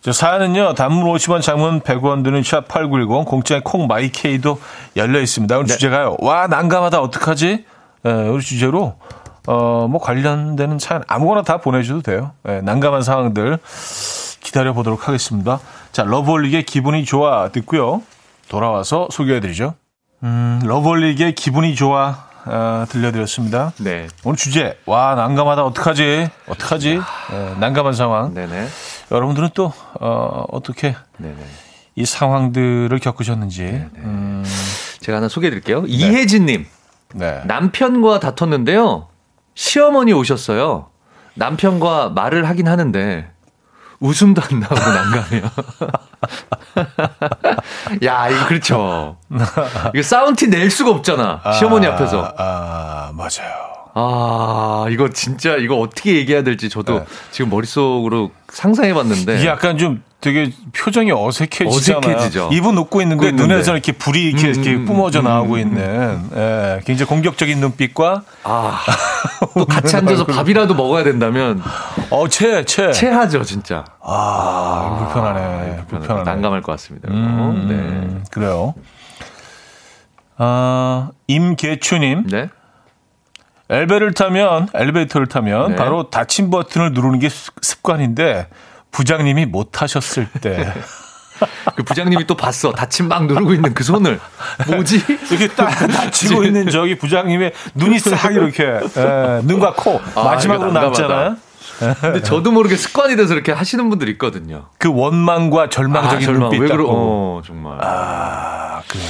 저 사연은요, 단문 50원, 장문 100원 드는 샵8910, 공짜의 콩 마이케이도 열려 있습니다. 오늘 네. 주제가요. 와, 난감하다, 어떡하지? 예, 우리 주제로, 어, 뭐 관련되는 사연 아무거나 다 보내주셔도 돼요. 예, 난감한 상황들 기다려 보도록 하겠습니다. 자, 러브홀릭의 기분이 좋아 듣고요. 돌아와서 소개해 드리죠. 음, 러브홀릭의 기분이 좋아 어, 들려드렸습니다. 네. 오늘 주제, 와, 난감하다, 어떡하지? 어떡하지? 예, 난감한 상황. 네네. 여러분들은 또 어, 어떻게 네네. 이 상황들을 겪으셨는지 음, 제가 하나 소개해 드릴게요. 이혜진님. 네. 남편과 다퉜는데요. 시어머니 오셨어요. 남편과 말을 하긴 하는데 웃음도 안 나오고 난감해요. 야, 이거 그렇죠. 이거 사운드 낼 수가 없잖아. 시어머니 앞에서. 아 맞아요. 아, 이거 진짜 이거 어떻게 얘기해야 될지 저도 네. 지금 머릿속으로 상상해 봤는데. 이게 약간 좀 되게 표정이 어색해지잖아요. 어색해지죠. 입은 웃고 있는데 있는데. 눈에서 이렇게 불이 이렇게, 음, 이렇게 음, 뿜어져 음, 나오고 음, 있는 예, 굉장히 공격적인 눈빛과 아, 또 같이 앉아서 밥이라도 먹어야 된다면 어 채 채. 체하죠, 진짜. 아 불편하네. 불편하네. 불편하네. 난감할 것 같습니다. 음, 네. 그래요. 아 임계추님. 네. 엘베를 타면 엘리베이터를 타면 네. 바로 닫힌 버튼을 누르는 게 습- 습관인데 부장님이 못 타셨을 때 그 부장님이 또 봤어. 닫힌 막 누르고 있는 그 손을. 뭐지? 이렇게 딱 닫히고 있는 저기 부장님의 눈이 싹 이렇게 예, 눈과 코 아, 마지막으로. 남잖아요. 근데 저도 모르게 습관이 돼서 이렇게 하시는 분들 있거든요. 그 원망과 절망적인 아, 절망. 눈빛 왜 그러? 어, 정말. 아 그래요.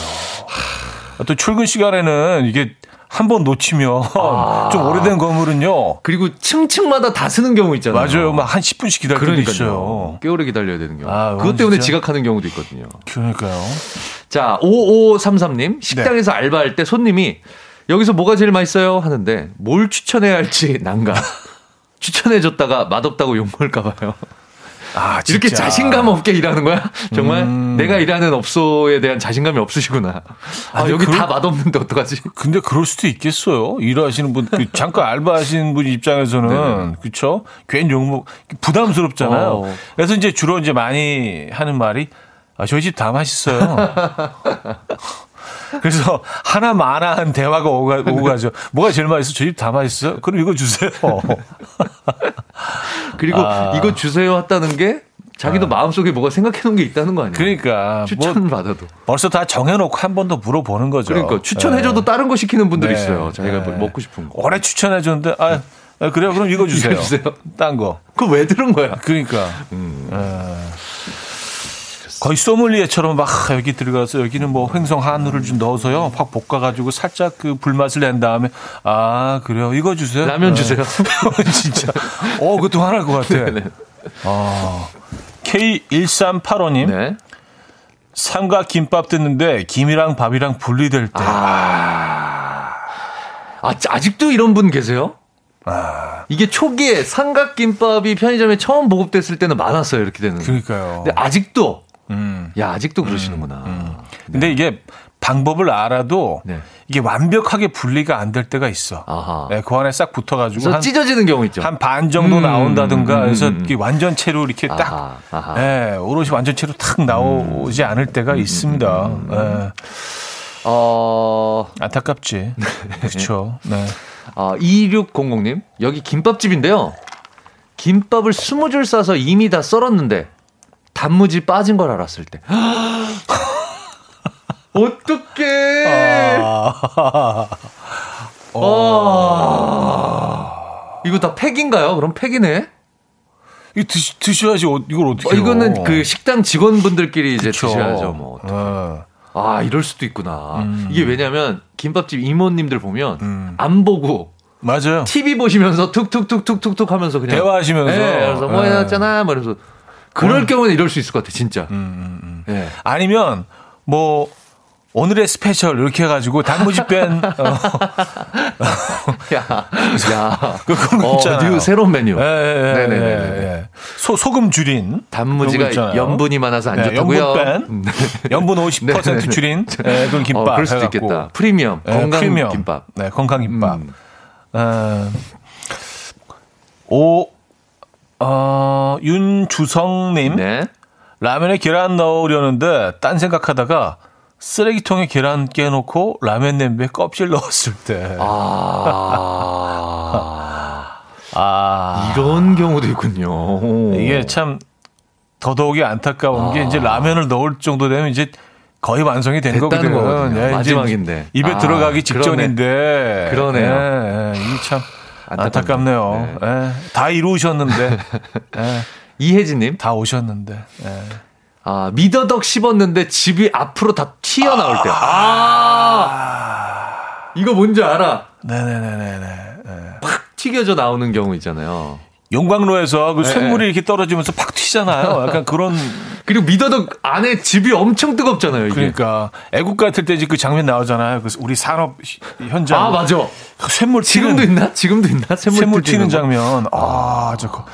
또 출근 시간에는 이게 한 번 놓치면 아. 좀 오래된 건물은요. 그리고 층층마다 다 쓰는 경우 있잖아요. 맞아요. 막 한 10분씩 기다릴 때도 그러니까요. 있어요. 꽤 오래 기다려야 되는 경우. 아, 그것 때문에 진짜? 지각하는 경우도 있거든요. 그러니까요. 자, 5533님. 식당에서 알바할 때 손님이 여기서 뭐가 제일 맛있어요? 하는데 뭘 추천해야 할지 난감. 추천해줬다가 맛없다고 욕먹을까봐요. 아, 이렇게. 자신감 없게 일하는 거야? 정말 음. 내가 일하는 업소에 대한 자신감이 없으시구나. 아, 근데 여기 그럴- 다 맛없는데 어떡하지? 근데 그럴 수도 있겠어요. 일하시는 분, 그 잠깐 알바하시는 분 입장에서는 그렇죠. 괜히 욕먹 부담스럽잖아요. 어. 그래서 이제 주로 이제 많이 하는 말이 아, 저희 집 다 맛있어요. 그래서 하나만한 대화가 오가, 오가죠. 뭐가 제일 맛있어? 저희 집다 맛있어요? 그럼 이거 주세요. 그리고 아. 이거 주세요 했다는 게 자기도 마음속에 뭐가 생각해 놓은 게 있다는 거 아니에요? 그러니까 추천 뭐 받아도. 벌써 다 정해놓고 한 번 더 물어보는 거죠. 그러니까 추천해줘도 네. 다른 거 시키는 분들 네. 있어요. 자기가 네. 뭐 먹고 싶은 거. 오래 추천해줬는데 아, 아, 그래요? 그럼 이거 주세요. 이거 주세요. 딴 거. 그거 왜 들은 거야? 그러니까 음. 어, 거의 소믈리에처럼 막 여기 들어가서 여기는 뭐 횡성 한우를 좀 넣어서요 확 볶아가지고 살짝 그 불맛을 낸 다음에 아 그래요 이거 주세요 라면 어. 주세요. 진짜 어 그것도 화날 것 같아 네. 아 K1385님 네. 삼각 김밥 듣는데 김이랑 밥이랑 분리될 때 아, 아, 아직도 이런 분 계세요? 아, 이게 초기에 삼각김밥이 편의점에 처음 보급됐을 때는 많았어요. 이렇게 되는. 그러니까요 근데 아직도 음. 야 아직도 그러시는구나. 근데 이게 방법을 알아도 네. 이게 완벽하게 분리가 안 될 때가 있어. 아하. 네, 그 안에 싹 붙어가지고 그래서 한, 찢어지는 경우 있죠. 한 반 정도 음, 나온다든가 음, 해서 음, 음. 이게 완전체로 이렇게 딱, 아하, 아하. 예, 오롯이 완전체로 탁 나오지 않을 때가 있습니다. 예, 어, 안타깝지. 그렇죠. 네. 아, 2600님 여기 김밥집인데요. 김밥을 20줄 싸서 이미 다 썰었는데 단무지 빠진 걸 알았을 때. 어떡해. 아. 어. 이거 다 팩인가요? 그럼 팩이네? 이거 드시, 드셔야지 어, 이걸 어떻게 어, 이거는 그 식당 직원분들끼리 이제 그쵸. 드셔야죠. 뭐. 어. 아, 이럴 수도 있구나. 음. 이게 왜냐면 김밥집 이모님들 보면 음. 안 보고 맞아요. TV 보시면서 툭툭툭툭툭툭 하면서 그냥 대화하시면서. 네, 그래서 뭐 네. 해놨잖아. 뭐 이러면서 그럴 경우는 이럴 수 있을 것 같아, 진짜. 음, 예. 아니면 뭐 오늘의 스페셜 이렇게 해가지고 단무지 뺀 어, 야, 야. 그런 거 어, 있잖아요. new 새로운 메뉴. 예, 예, 예, 네네네네. 예, 예. 소 소금 줄인 단무지가. 염분이 많아서 안 네, 좋다고요. 염분 뺀 음. 염분 50% 네네네. 줄인 예, 그런 김밥 어, 그럴 수도 해갖고. 있겠다. 프리미엄 예, 건강 프리미엄. 김밥. 네, 건강 김밥. 음. 어, 오, 어, 윤주성님. 네. 라면에 계란 넣으려는데 딴 생각하다가 쓰레기통에 계란 깨놓고 라면 냄비에 껍질 넣었을 때. 아. 아, 이런 경우도 있군요. 이게 참 더더욱이 안타까운 게 이제 라면을 넣을 정도 되면 이제 거의 완성이 된 거거든요. 거거든요. 예, 마지막인데. 입에 아, 들어가기 직전인데. 그러네요. 예, 예, 이게 참 안타깝네요. 안타깝네요. 예, 다 이루셨는데. 예, 이혜진님. 다 오셨는데. 예. 아, 미더덕 씹었는데 집이 앞으로 다 튀어나올 때. 아! 이거 뭔지 알아? 네네네네네. 예. 팍 튀겨져 나오는 경우 있잖아요. 용광로에서 그 네. 쇠물이 이렇게 떨어지면서 팍 튀잖아요. 약간 그런 그리고 미더덕 안에 집이 엄청 뜨겁잖아요, 이게. 그러니까 애국 같을 때 그 장면 나오잖아요. 그 우리 산업 시- 현장 아, 맞아. 그 지금도 튀는 있나? 지금도 있나? 샘물, 쇠물 튀는 튀는 거? 장면. 아, 저 거-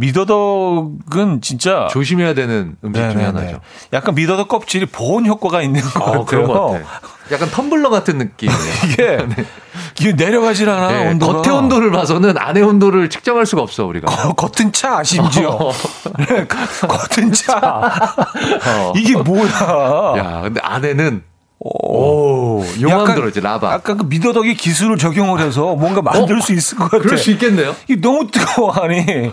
미더덕은 진짜 조심해야 되는 음식 중에 네네네. 하나죠. 약간 미더덕 껍질이 보온 효과가 있는 것 어, 같아요. 그런 것 같아. 약간 텀블러 같은 느낌이에요. 이게 이게 내려가질 않아 네, 온도가. 겉의 온도를 봐서는 안의 온도를 측정할 수가 없어 우리가. 거- 겉은 차 심지어 어. 네, 겉은 차 어. 이게 뭐야? 야, 근데 안에는 오, 용암 약간- 들어있지 라바. 아까 그 미더덕이 기술을 적용을 해서 뭔가 만들 어? 수 있을 것 같아. 그럴 수 있겠네요. 이게 너무 뜨거워하니.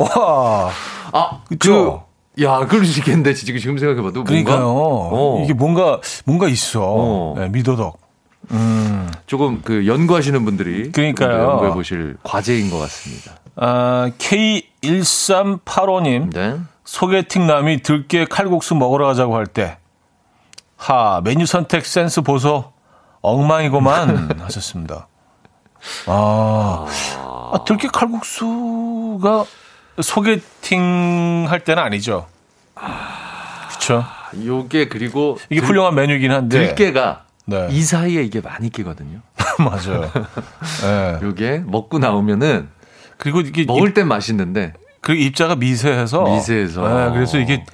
와. 아, 그쵸? 그, 야, 그럴 수 있겠는데 지금 지금 생각해봐도 그러니까요. 뭔가 어, 이게 뭔가 뭔가 있어. 어. 네, 미더덕. 음. 조금 그 연구하시는 분들이 그러니까요. 연구해 보실 과제인 것 같습니다. 아, K1385 님. 네. 소개팅 남이 들깨 칼국수 먹으러 가자고 할 때. 하, 메뉴 선택 센스 보소. 엉망이고만 하셨습니다. 아, 아 들깨 칼국수가 소개팅 할 때는 아니죠. 그쵸. 요게 그리고 이게 들- 훌륭한 메뉴긴 한데. 들깨가 네. 이 사이에 이게 많이 끼거든요. 맞아요. 네. 요게 먹고 나오면은 그리고 이게 먹을 땐 맛있는데 그 입자가 미세해서 미세해서. 네, 그래서 이게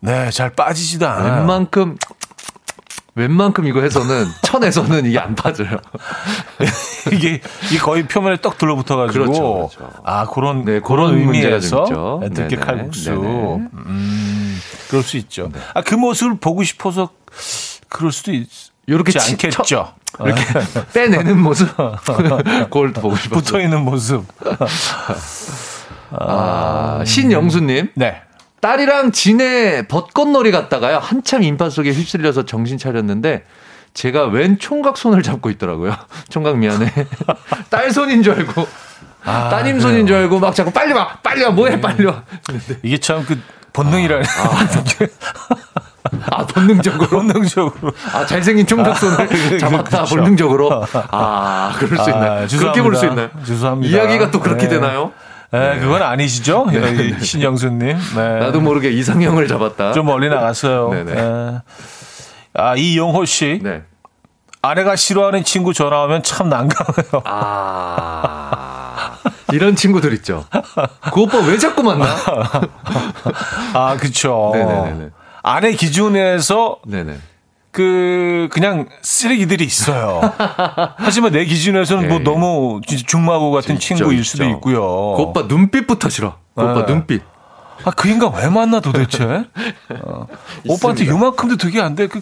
네, 잘 빠지지도 않아요. 웬만큼 웬만큼 이거 해서는 천에서는 이게 안 빠져요. 이게 이게 거의 표면에 떡 들러붙어 가지고 그렇죠, 그렇죠. 아, 그런 네, 그런 의미에서. 네, 네네, 칼국수. 음. 그럴 수 있죠. 아, 그 모습을 보고 싶어서 그럴 수도 있, 치- 않겠죠. 이렇게 빼내는 모습 그걸 또 보고 싶었어요. 붙어 있는 모습. 아, 신영수님 네. 딸이랑 진해 벚꽃놀이 갔다가요 한참 인파 속에 휩쓸려서 정신 차렸는데 제가 웬 총각 손을 잡고 있더라고요. 총각 미안해. 딸 손인 줄 알고 아, 따님 손인 줄 알고 막 자꾸 빨리 와 빨리 와 뭐해 빨리 와. 이게 참 그 본능이라는 아 본능적으로 본능적으로 아 잘생긴 총각 손을 잡았다 그렇죠. 본능적으로 아 그럴 수 있나요? 아, 그렇게 볼 수. 있나요? 죄송합니다. 이야기가 또 그렇게 네. 되나요? 네, 그건 아니시죠? 여기 신영수님. 네. 나도 모르게 이상형을 잡았다. 좀 멀리 나갔어요. 네네. 네. 아, 이용호 씨. 네. 아내가 싫어하는 친구 전화 오면 참 난감해요. 아 이런 친구들 있죠. 그 오빠 왜 자꾸 만나? 아, 그쵸. 네네네네. 아내 기준에서 네네. 그, 그냥 쓰레기들이 있어요. 하지만 내 기준에서는 뭐 네. 너무 진짜 중마고 같은 있죠, 친구일 수도 있죠. 있고요. 그 오빠 눈빛부터 싫어. 그 오빠 네. 눈빛. 아, 그 인간 왜 만나 도대체? 어. 오빠한테. 요만큼도 되게 안 돼. 그,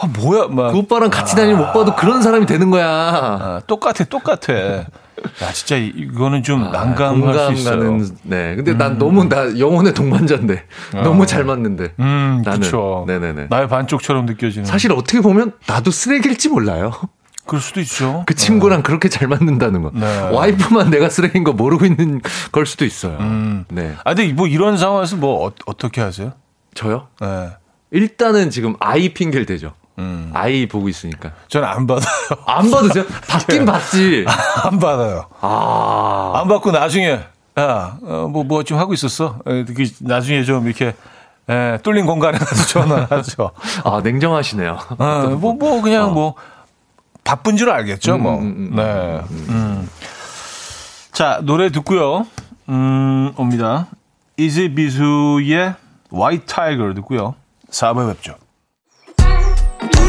아, 뭐야, 막. 그 오빠랑 같이 다니면 못 봐도 그런 사람이 되는 거야. 아, 똑같아, 똑같아. 야, 진짜 이거는 좀 아, 난감할 수 있어요. 네. 근데 난 너무 나 영혼의 동반자인데 너무 잘 맞는데. 음, 나는. 그렇죠. 네네네. 나의 반쪽처럼 느껴지는. 사실 어떻게 보면 나도 쓰레기일지 몰라요. 그럴 수도 있죠. 그 친구랑 그렇게 잘 맞는다는 거. 네. 와이프만 내가 쓰레기인 거 모르고 있는 걸 수도 있어요. 음. 네. 아, 근데 뭐 이런 상황에서 뭐 어, 어떻게 하세요? 저요? 네. 일단은 지금 아이 핑계를 대죠. 음. 아이 보고 있으니까. 저는 안 받아요. 안 받으세요? 받긴 받지. 안 받아요. 아. 안 받고 나중에 야, 어, 뭐, 뭐 좀 하고 있었어? 에, 그 나중에 좀 이렇게, 에, 뚫린 공간에 가서 전화하죠. 아, 냉정하시네요. 어, 뭐, 뭐, 그냥 뭐, 바쁜 줄 알겠죠, 음, 뭐. 음, 음, 네. 음. 자, 노래 듣고요. 음, 옵니다. 이지 비수의 White Tiger 듣고요. 4부에 뵙죠.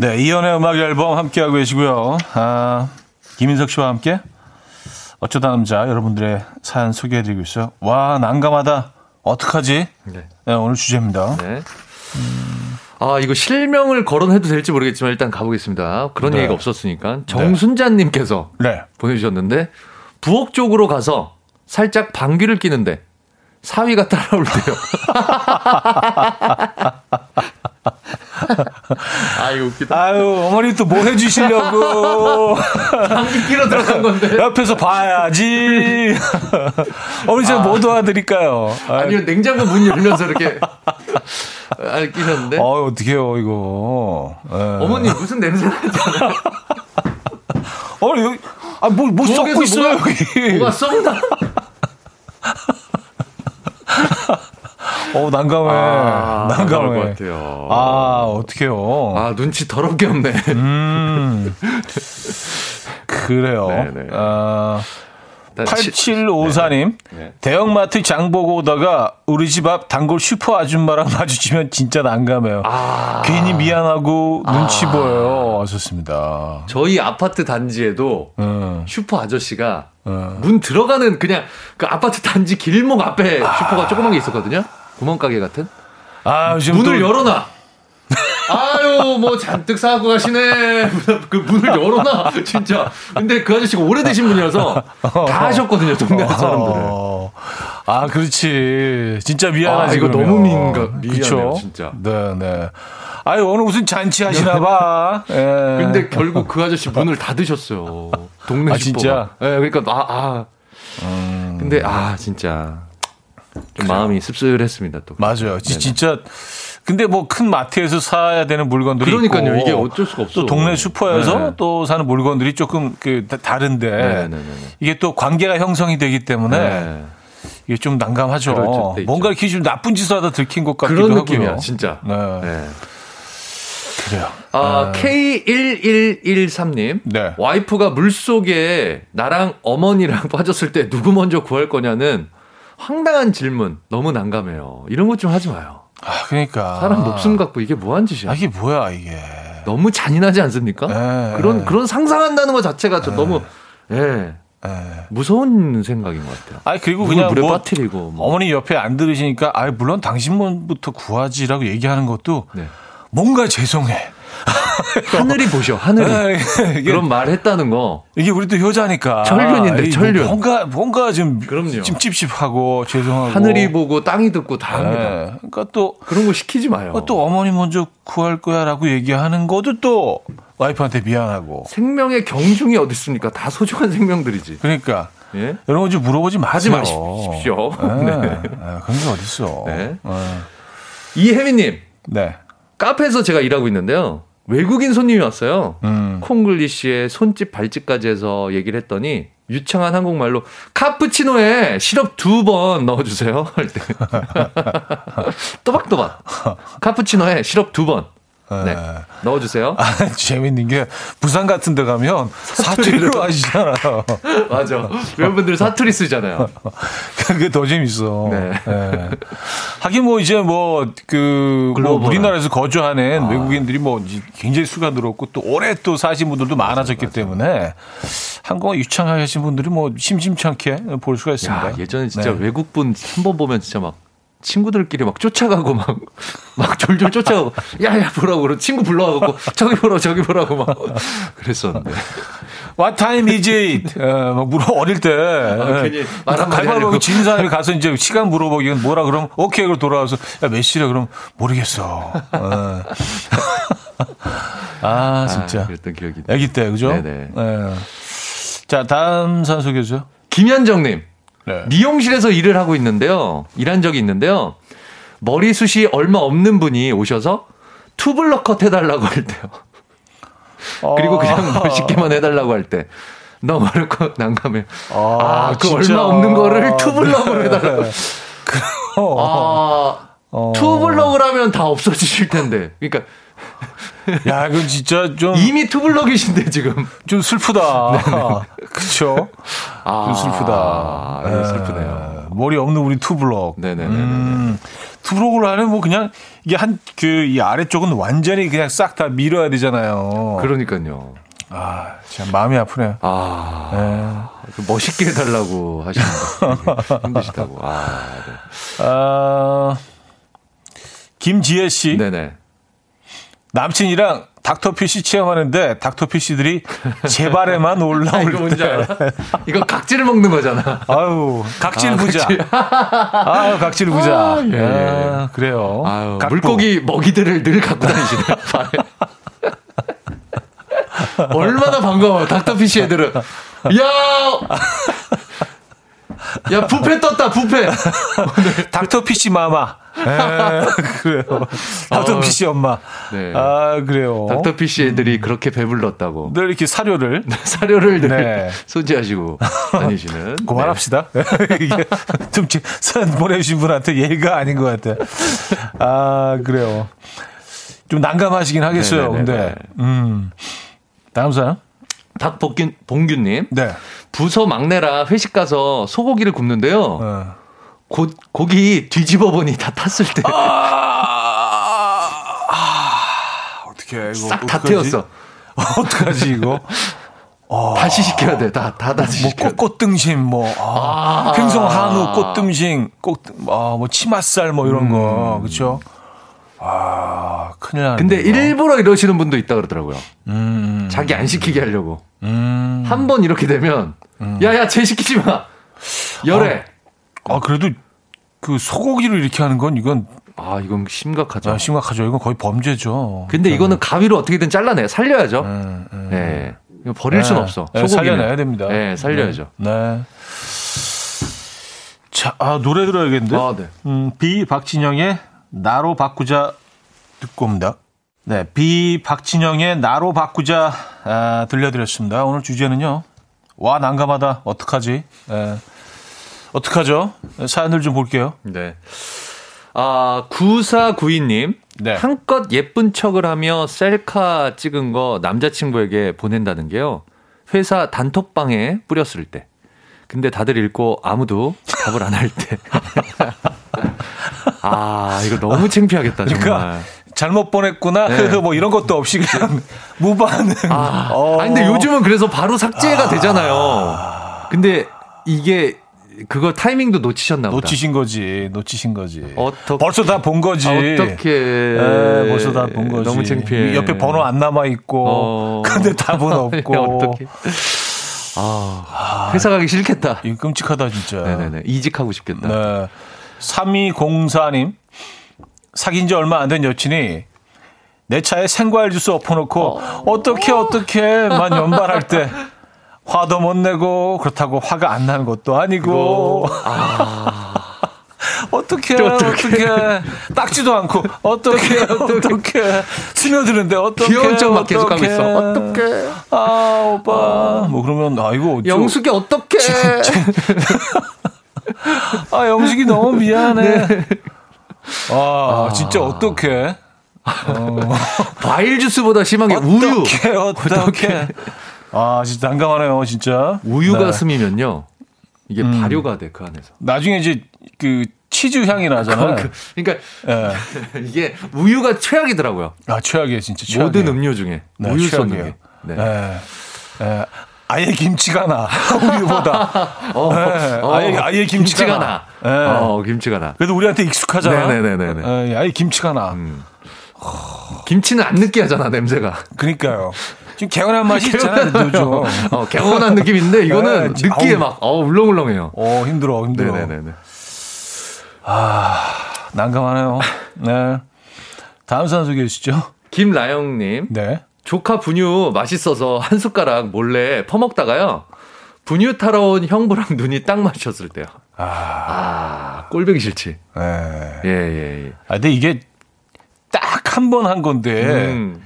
네, 이연의 음악 앨범 함께하고 계시고요. 아, 김인석 씨와 함께 어쩌다 남자 여러분들의 사연 소개해드리고 있어요. 와, 난감하다. 어떡하지? 네. 네, 오늘 주제입니다. 네. 아, 이거 실명을 거론해도 될지 모르겠지만 일단 가보겠습니다. 그런 네. 얘기가 없었으니까. 정순자님께서 네. 보내주셨는데, 부엌 쪽으로 가서 살짝 방귀를 끼는데, 사위가 따라올 때요. 아, 이거 웃기다. 아유, 어머니 또 뭐 해주시려고. 방귀 끼러 들어간 건데. 옆에서 봐야지. 어머니 제가 뭐 도와드릴까요? 아, 아니요, 냉장고 문 열면서 이렇게 아, 끼셨는데. 어, 어떡해요, 이거. 예. 어머니 무슨 냄새 나지 않아요? 어머니, 여기, 아, 뭐, 뭐 썩고 있어요, 뭐가- 여기. 뭐가 썩나? 어, 난감해. 아, 난감해. 난감할 것 같아요. 아, 어떡해요. 아, 눈치 더럽게 없네. 음. 그래요. 네네. 아, 일단 시- 8754님. 네. 대형마트 장 보고 오다가 우리 집 앞 단골 슈퍼 아줌마랑 마주치면 진짜 난감해요. 아. 괜히 미안하고 눈치 보여요. 하셨습니다. 저희 아파트 단지에도 음. 슈퍼 아저씨가 어. 문 들어가는 그냥 그 아파트 단지 길목 앞에 슈퍼가 조그만 게 있었거든요. 구멍가게 같은. 아, 지금 문을 또- 열어놔. 아유, 뭐 잔뜩 사고 가시네. 그 문을 열어놔, 진짜. 근데 그 아저씨가 오래되신 분이라서 다 하셨거든요, 동네 사람들을. 어. 아, 그렇지. 진짜 미안하지. 아, 이거 그러면. 너무 민가- 미안해요, 그쵸? 진짜. 네, 네. 아유, 오늘 무슨 잔치 하시나 봐. 예. 근데 결국 그 아저씨 문을 닫으셨어요. 동네 아, 슈퍼가. 진짜? 예, 그러니까 아, 아. 근데 아, 진짜 좀 마음이 씁쓸했습니다. 또. 맞아요. 지- 네네. 진짜. 근데 뭐 큰 마트에서 사야 되는 물건들이 그러니까요. 있고 이게 어쩔 수가 없어. 또 동네 슈퍼에서 네. 또 사는 물건들이 조금 그 다- 다른데 네, 네, 네, 네. 이게 또 관계가 형성이 되기 때문에 네. 이게 좀 난감하죠. 뭔가 이렇게 좀 나쁜 짓을 하다 들킨 것 같기도 그런 하고요. 느낌이야, 진짜. 네. 네. 그래요. 아, K1113님. 네. 와이프가 물 속에 나랑 어머니랑 빠졌을 때 누구 먼저 구할 거냐는 황당한 질문. 너무 난감해요. 이런 것 좀 하지 마요. 아, 그러니까 사람 목숨 갖고 이게 뭐한 짓이야. 아, 이게 뭐야 이게. 너무 잔인하지 않습니까? 네, 그런 네. 그런 상상한다는 것 자체가 좀 너무 예 예. 무서운 생각인 것 같아요. 아니 그리고 그냥 물에 뭐 빠뜨리고 뭐. 어머니 옆에 안 들으시니까 아 물론 당신 먼부터 구하지라고 얘기하는 것도 네. 뭔가 죄송해. 하늘이 보셔 하늘이 아, 그런 말 했다는 거 이게 우리 또 효자니까 천륜인데, 이 천륜. 뭔가 뭔가 좀 그럼요. 좀 찝찝하고 죄송하고 하늘이 보고 땅이 듣고 다 합니다. 예. 그러니까 또 그런 거 시키지 마요. 어, 또 어머니 먼저 구할 거야 라고 얘기하는 것도 또 와이프한테 미안하고 생명의 경중이 어디 있습니까? 다 소중한 생명들이지. 그러니까 예? 이런 거좀 물어보지 마세요. 마십시오. 네. 네. 아, 그런 게 어딨어. 네. 네. 이혜미님 네. 카페에서 제가 일하고 있는데요. 외국인 손님이 왔어요. 음. 콩글리시에 손짓 발짓까지 해서 얘기를 했더니 유창한 한국말로 카푸치노에 시럽 두 번 넣어주세요 할 때 또박또박 카푸치노에 시럽 두 번 네. 넣어주세요. 아, 재밌는 게 부산 같은 데 가면 사투리로 하시잖아요. 맞아. 여러분들 사투리 쓰잖아요. 그게 더 재밌어. 네. 예. 하긴 뭐 이제 뭐그 뭐. 우리나라에서 거주하는 외국인들이 뭐 이제 굉장히 수가 늘었고 또 오래 또 사신 분들도 많아졌기 때문에 한국어 유창하신 분들이 뭐 심심찮게 볼 수가 있습니다. 야, 예전에 진짜 네. 외국분 한 번 보면 진짜 막 친구들끼리 막 쫓아가고 막, 막 졸졸 쫓아가고, 야, 야, 보라고, 그러고 친구 불러가고, 저기 보라고, 저기 보라고 막 그랬었는데. What time is it? 어, 막 물어 어릴 때. 아, 괜히 말 한마디 가위바위보 하려고. 진 사람이 가서 이제 시간 물어보기 뭐라 그럼 오케이 그럼 돌아와서 야 몇 시래 그럼 모르겠어. 어. 아 진짜. 아, 그랬던 기억이. 나. 아기 때 그죠? 네네. 예. 자 다음 사연 소개해 주세요. 김현정님, 네. 미용실에서 일을 하고 있는데요. 일한 적이 있는데요. 머리숱이 얼마 없는 분이 오셔서 투블럭 컷 해달라고 할 때요. 그리고 그냥 멋있게만 해달라고 할 때. 너무 어렵고 난감해요. 아, 그 진짜. 얼마 없는 거를 투블럭으로 해달라고. 어. 아, 투블럭을 하면 다 없어지실 텐데. 그러니까 야 이건 진짜 좀, 이미 투블럭이신데 지금. 좀 슬프다. 그렇죠. 아, 좀 슬프다. 예, 슬프네요. 예, 머리 없는 우리 투블럭. 네네네. 음, 투블럭을 하면 뭐 그냥 이게 한 그 이 아래쪽은 완전히 그냥 싹 다 밀어야 되잖아요. 그러니까요. 아, 참 마음이 아프네요. 아, 예. 그 멋있게 해달라고 하시는 힘드시다고. 아, 아, 김지혜 씨. 네. 네네. 남친이랑 닥터피쉬 체험하는데 닥터피쉬들이 제 발에만 아, 올라올 이거 뭔지 때. 알아? 이거 각질을 먹는 거잖아. 아유, 각질 아, 부자. 아유, 각질 부자. 아, 예, 예. 아, 그래요. 아유. 물고기 먹이들을 늘 갖고 다니시네. 얼마나 반가워, 닥터피쉬 애들은. 야! 야, 부페 떴다, 부페! 닥터피쉬 마마. 에, 그래요. 닥터피쉬 엄마. 네. 아, 그래요. 닥터피쉬 애들이 그렇게 배불렀다고. 늘 이렇게 사료를 사료를 늘 네. 소지하시고 다니시는. 그만합시다. 이게 좀 보내주신 분한테 예의가 아닌 것 같아. 아, 그래요. 좀 난감하시긴 하겠어요. 네네네네. 근데, 음. 다음 사연? 닥복균, 봉규님. 네. 부서 막내라 회식 가서 소고기를 굽는데요. 어. 고, 고기 뒤집어 보니 다 탔을 때. 아, 어떻게 이거 싹다 어떡하지? 태웠어. 어떡하지 이거? 다시 시켜야 돼. 다, 다 다시 뭐 시켜야 꽃, 꽃등심 뭐 아, 아. 횡성 한우 꽃등심 꽃 아 뭐 치맛살 뭐 이런 거 음. 그렇죠? 아 큰일 나네. 근데 일부러 이러시는 분도 있다 그러더라고요. 음, 자기 안 시키게 하려고. 음. 한번 이렇게 되면, 야, 야, 쟤 시키지 마! 열애! 아 그래도 그 소고기를 이렇게 하는 건 이건 아, 이건 심각하죠. 아, 심각하죠. 이건 거의 범죄죠. 근데 이거는 가위로 어떻게든 잘라내. 살려야죠. 음, 음. 네. 이거 버릴 순 네. 없어. 네, 소고기는. 살려내야 됩니다. 네, 살려야죠. 네. 자, 아, 노래 들어야겠는데? 아, 네. 음, 비 박진영의 나로 바꾸자 듣고 옵니다. 네, 비 박진영의 나로 바꾸자 아, 들려드렸습니다. 오늘 주제는요. 와 난감하다. 어떡하지? 예. 어떡하죠? 사연들 좀 볼게요. 네. 아, 9492님. 네. 한껏 예쁜 척을 하며 셀카 찍은 거 남자친구에게 보낸다는 게요. 회사 단톡방에 뿌렸을 때. 근데 다들 읽고 아무도 답을 안 할 때. 아, 이거 너무 창피하겠다, 정말. 그러니까 잘못 보냈구나. 네. 뭐 이런 것도 없이 그냥 무반응. 아, 어. 아니, 근데 요즘은 그래서 바로 삭제가 되잖아요. 근데 이게 그거 타이밍도 놓치셨나 보다. 놓치신 거지. 놓치신 거지. 어떡- 벌써 다 본 거지. 아, 어떻게 에, 벌써 다 본 거지. 너무 창피해. 옆에 번호 안 남아 있고. 어. 근데 답은 없고. 어떻게? 아, 회사 가기 싫겠다. 이거 끔찍하다 진짜. 네네네. 이직하고 싶겠다. 네. 3204님. 사귄 지 얼마 안 된 여친이 내 차에 생과일 주스 엎어놓고 어. 떻게 어떻게만 연발할 때 화도 못 내고 그렇다고 화가 안 나는 것도 아니고 어떻게 어떻게 닦지도 않고 어떻게 어떻게 스며드는데 어떻게 귀여운 척만 계속 하고 있어. 어떻게 아 오빠 뭐 그러면 아 이거 좀- 영숙이 어떻게? 아 영숙이 너무 미안해. 네. 아, 진짜 어떡해. 과일 주스보다 심한 게 우유. 어떻게 어떻게? 아 진짜 난감하네요 진짜. 우유가 네. 스미면요. 이게 음. 발효가 돼 그 안에서. 나중에 이제 그 치즈 향이 나잖아요. 그, 그러니까 예. 이게 우유가 최악이더라고요. 아 최악이에요 진짜 최악이에요. 모든 음료 중에 네, 우유 쏟는 최악이에요. 게. 네. 예. 예. 아예 김치가 나 우유보다. 어, 예. 아예 아예 김치가, 나. 예. 어, 김치가 나. 그래도 우리한테 익숙하잖아. 네네네네네. 예, 아예 김치가 나. 김치는 안 느끼하잖아 냄새가. 그러니까요. 지금 개운한 맛이 있잖아요, 요즘. 어, 개운한 느낌인데 이거는 네, 느끼해. 막 어, 울렁울렁해요. 어 힘들어 힘들어. 네네네네. 난감하네요. 네. 다음 사연 소개해 주시죠. 김나영님 네. 조카 분유 맛있어서 한 숟가락 몰래 퍼먹다가요. 분유 타러 온 형부랑 눈이 딱 맞췄을 때요. 아, 아, 꼴보기 싫지. 네. 예, 예, 예. 아, 근데 이게 딱 한 번한 건데, 음,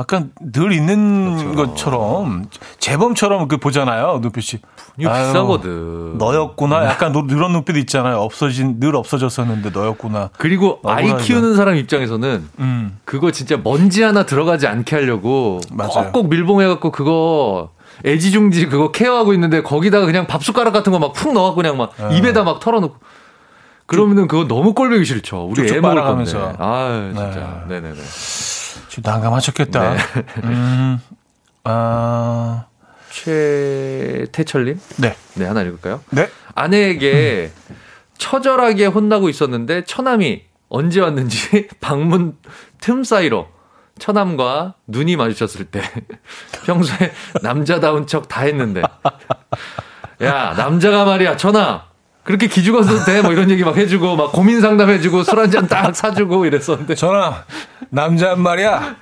약간 늘 있는 그렇죠. 것처럼, 재범처럼 그 보잖아요, 눈빛이. 아유, 비싸거든. 너였구나. 약간 노- 이런 눈빛 있잖아요. 없어진, 늘 없어졌었는데 너였구나. 그리고 아이 억울하죠. 키우는 사람 입장에서는 음. 그거 진짜 먼지 하나 들어가지 않게 하려고 맞아요. 꼭꼭 밀봉해갖고 그거 애지중지 그거 케어하고 있는데 거기다가 그냥 밥 숟가락 같은 거 막 푹 넣어갖고 그냥 막 어. 입에다 막 털어놓고 그러면은 그거 너무 꼴보기 싫죠. 우리 애 먹을 건데. 아 진짜. 네. 네네 지금 난감하셨겠다. 네. 음, 아, 최태철님, 네. 네 하나 읽을까요? 네. 아내에게 처절하게 혼나고 있었는데 처남이 언제 왔는지 방문 틈 사이로 처남과 눈이 마주쳤을 때 평소에 남자다운 척 다 했는데 야 남자가 말이야 처남 그렇게 기죽어도 돼 뭐 이런 얘기 막 해주고 막 고민 상담해주고 술 한 잔 딱 사주고 이랬었는데 전화 남자는 말이야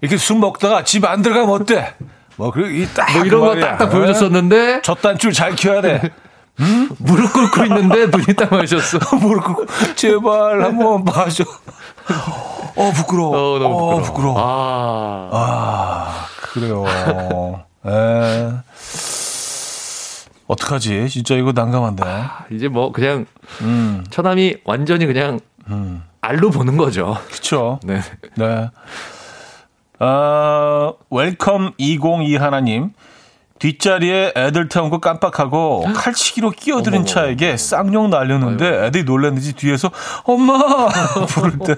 이렇게 술 먹다가 집 안 들어가면 어때? 뭐 그리고 이딱 뭐 이런 거 딱딱 보여줬었는데 저딴 줄잘 키워야 돼. 무릎 꿇고 있는데 눈이 딱 마주쳤어. 무릎 꿇고 제발 한번 봐줘. 어 부끄러워. 어, 너무 부끄러워. 어, 부끄러워. 아, 아 그래요. 에. 어떡하지? 진짜 이거 난감한데. 이제 뭐 그냥 음, 처남이 완전히 그냥 음. 알로 보는 거죠. 그쵸. 네. 네. 아, welcome 202 하나님. 뒷자리에 애들 태운 거 깜빡하고 칼치기로 끼어드는. 차에게 쌍욕 날렸는데 애들이 놀랐는지 뒤에서 엄마 부를 때.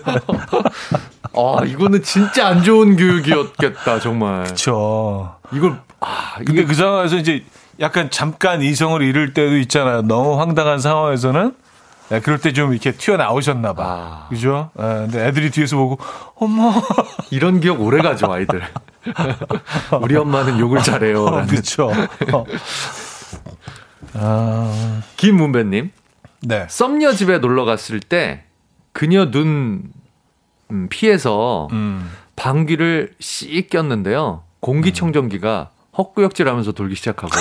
아, 이거는 진짜 안 좋은 교육이었겠다, 정말. 그쵸. 이걸, 아, 근데 이게 그 상황에서 이제 약간 잠깐 이성을 잃을 때도 있잖아요. 너무 황당한 상황에서는. 네, 그럴 때 좀 이렇게 튀어나오셨나 봐. 아. 그죠? 네, 근데 애들이 뒤에서 보고 엄마. 이런 기억 오래 가죠, 아이들. 우리 엄마는 욕을 잘해요. 어. 그쵸. 어. 아, 김문배 님, 네. 썸녀 집에 놀러 갔을 때 그녀 눈 음, 피해서 음. 방귀를 씩 꼈는데요. 공기청정기가 헛구역질 하면서 돌기 시작하고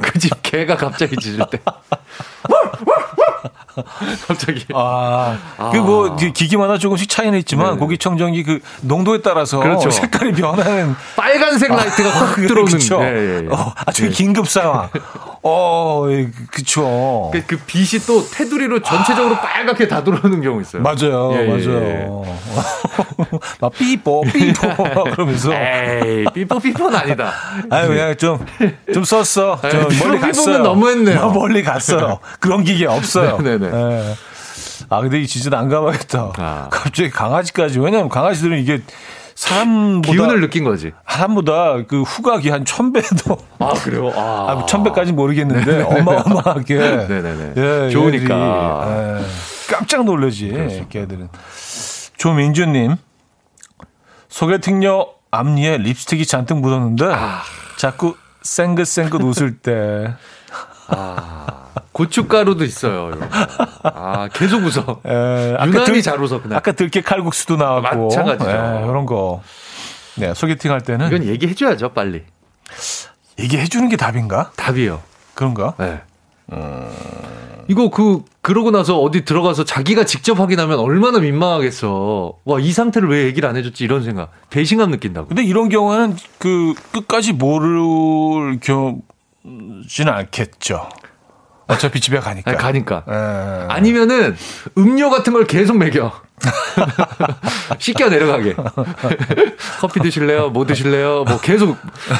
그 집 개가 갑자기 짖을 때 갑자기 아, 아. 그뭐 기기마다 조금씩 차이는 있지만 네. 공기청정기 그 농도에 따라서 그렇죠. 색깔이 변하는 빨간색 라이트가 확 들어오는 그쵸. 예, 예, 예. 어, 아주 예. 긴급 상황. 어, 예, 그쵸. 그, 그 빛이 또 테두리로 전체적으로 빨갛게 다 들어오는 경우 있어요. 맞아요, 예, 예, 맞아요. 막 삐뽀, 삐뽀 그러면서. 에이, 삐뽀 삐뽀는 아니다. 아유, 그냥 좀, 좀 썼어. 좀 에이, 멀리 갔어요. 너무했네요. 뭐 멀리 갔어요. 그런 기계 없어요. 네네네. 예. 아, 근데 이 진짜 난감하겠다. 아. 갑자기 강아지까지. 왜냐면 강아지들은 이게 사람보다. 기운을 느낀 거지. 사람보다 그 후각이 한 천배도. 아, 그래요? 아. 아, 천배까지는 모르겠는데 어마어마하게. 네네네. 예, 좋으니까. 얘들이, 예, 깜짝 놀라지. 걔들은. 조민주님. 소개팅녀 앞니에 립스틱이 잔뜩 묻었는데 아. 자꾸 쌩긋쌩긋 웃을 때 아, 고춧가루도 있어요. 이런 거. 아, 계속 웃어. 에, 유난히 잘 웃어, 그날. 아까 들깨 칼국수도 나왔고 마찬가지죠. 이런 거. 네, 소개팅 할 때는 이건 얘기해줘야죠, 빨리. 얘기해 주는 게 답인가? 답이에요. 그런가? 네. 이거 그 그러고 나서 어디 들어가서 자기가 직접 확인하면 얼마나 민망하겠어. 와 이 상태를 왜 얘기를 안 해줬지 이런 생각. 배신감 느낀다고. 근데 이런 경우에는 그 끝까지 모를 경우 지는 않겠죠. 어차피 집에 가니까. 아니, 가니까. 에. 아니면은 음료 같은 걸 계속 먹여. 씻겨 내려가게. 커피 드실래요? 뭐 드실래요? 뭐 계속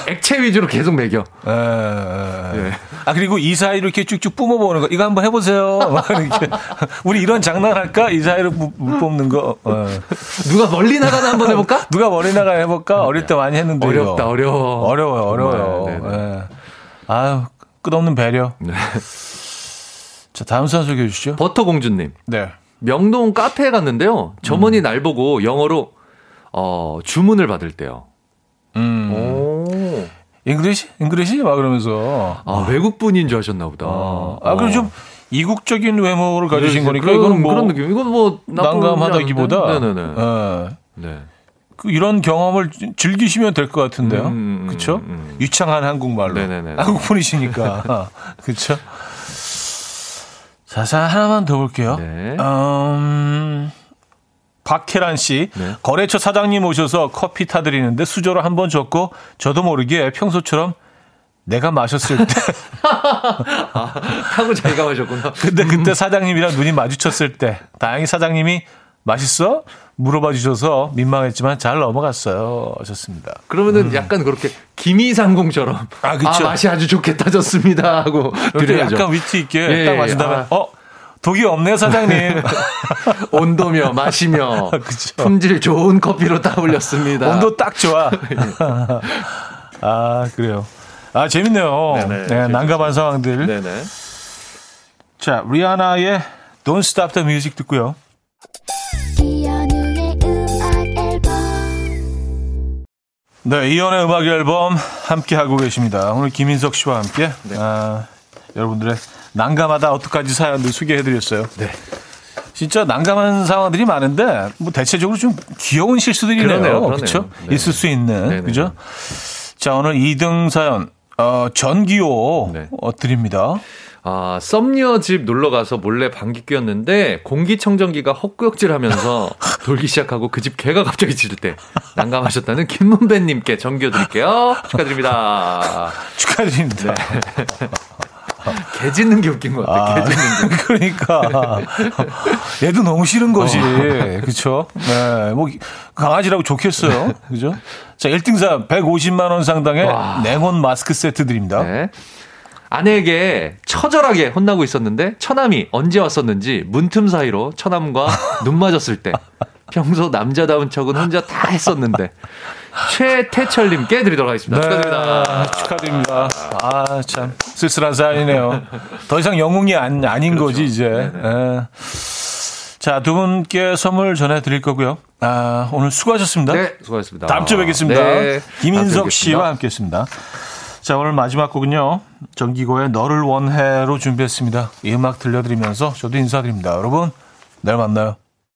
액체 위주로 계속 먹여. 에, 에. 아 그리고 이 사이로 이렇게 쭉쭉 뿜어보는 거 이거 한번 해보세요. 우리 이런 장난할까? 이 사이로 못 뽑는 거. 어. 누가 멀리 나가나 한번 해볼까? 누가 머리 나가 해볼까? 어릴 때 많이 했는데 어렵다. 어려워. 어려워요, 어려워요. 네, 네, 네. 예. 아유 끝없는 배려. 네. 자 다음 사연 소개해 주시죠. 버터 공주님. 네. 명동 카페에 갔는데요. 점원이 날 보고 영어로 어, 주문을 받을 때요. 음. 오. English? English? 막 그러면서. 아, 외국 분인 줄 아셨나 보다. 어. 아, 그럼 좀 이국적인 외모를 가지신 거니까 그런, 이건 뭐 그런 느낌. 이건 뭐 난감하다기보다? 네네네. 어, 네. 그 이런 경험을 즐기시면 될 것 같은데요. 음, 음, 그렇죠? 음. 유창한 한국말로. 네네네. 한국 분이시니까. 그렇죠? 자, 자 하나만 더 볼게요. 네. 음, 박혜란 씨, 네. 거래처 사장님 오셔서 커피 타드리는데 수저로 한 번 줬고 저도 모르게 평소처럼 내가 마셨을 때 아, 타고 자기가 마셨구나. 근데 그때 사장님이랑 눈이 마주쳤을 때 다행히 사장님이 맛있어? 물어봐 주셔서 민망했지만 잘 넘어갔어요. 하셨습니다. 그러면은 약간 그렇게 김이상궁처럼 음. 아, 그쵸. 맛이 아주 좋게 따졌습니다 하고 드려야죠. 약간 위트 있게 예, 딱 예, 마신 다음에 아. 어 독이 없네요 사장님. 온도며 맛이며 그쵸. 품질 좋은 커피로 따올렸습니다. 온도 딱 좋아. 아 그래요. 아 재밌네요. 네네, 네. 난감한 상황들. 네네. 자 리아나의 Don't Stop the Music 듣고요. 네, 이연의 음악 앨범 함께 하고 계십니다. 오늘 김인석 씨와 함께 네. 아, 여러분들의 난감하다 어떡하지 사연들 소개해드렸어요. 네. 진짜 난감한 상황들이 많은데 뭐 대체적으로 좀 귀여운 실수들이네요. 그러네요, 그러네요. 그렇죠? 네. 있을 수 있는 네네. 그죠? 자 오늘 2등 사연 어, 전기호 네. 어, 드립니다. 아, 썸녀 집 놀러 가서 몰래 방귀 뀌었는데 공기청정기가 헛구역질 하면서 돌기 시작하고 그 집 개가 갑자기 짖을 때 난감하셨다는 김문배 님께 전기어 드릴게요. 축하드립니다. 축하드립니다. 개 짖는 게 웃긴 것 같아. 개 짖는 게. 그러니까 얘도 너무 싫은 거지. 그렇죠? 네. 뭐 강아지라고 좋겠어요. 그죠? 자, 1등사 150만 원 상당의 와. 냉온 마스크 세트 드립니다. 네. 아내에게 처절하게 혼나고 있었는데 처남이 언제 왔었는지 문틈 사이로 처남과 눈 맞았을 때 평소 남자다운 척은 혼자 다 했었는데 최태철님께 드리도록 하겠습니다. 축하드립니다. 네, 축하드립니다. 아, 참. 쓸쓸한 사연이네요. 더 이상 영웅이 안, 아닌 그렇죠. 거지, 이제. 예. 자, 두 분께 선물 전해드릴 거고요. 아, 오늘 수고하셨습니다. 네, 수고하셨습니다. 다음 주에 뵙겠습니다. 네, 김인석 씨와 뵙겠습니다. 함께 했습니다. 자, 오늘 마지막 곡은요. 정기고의 너를 원해로 준비했습니다. 이 음악 들려드리면서 저도 인사드립니다. 여러분, 내일 만나요.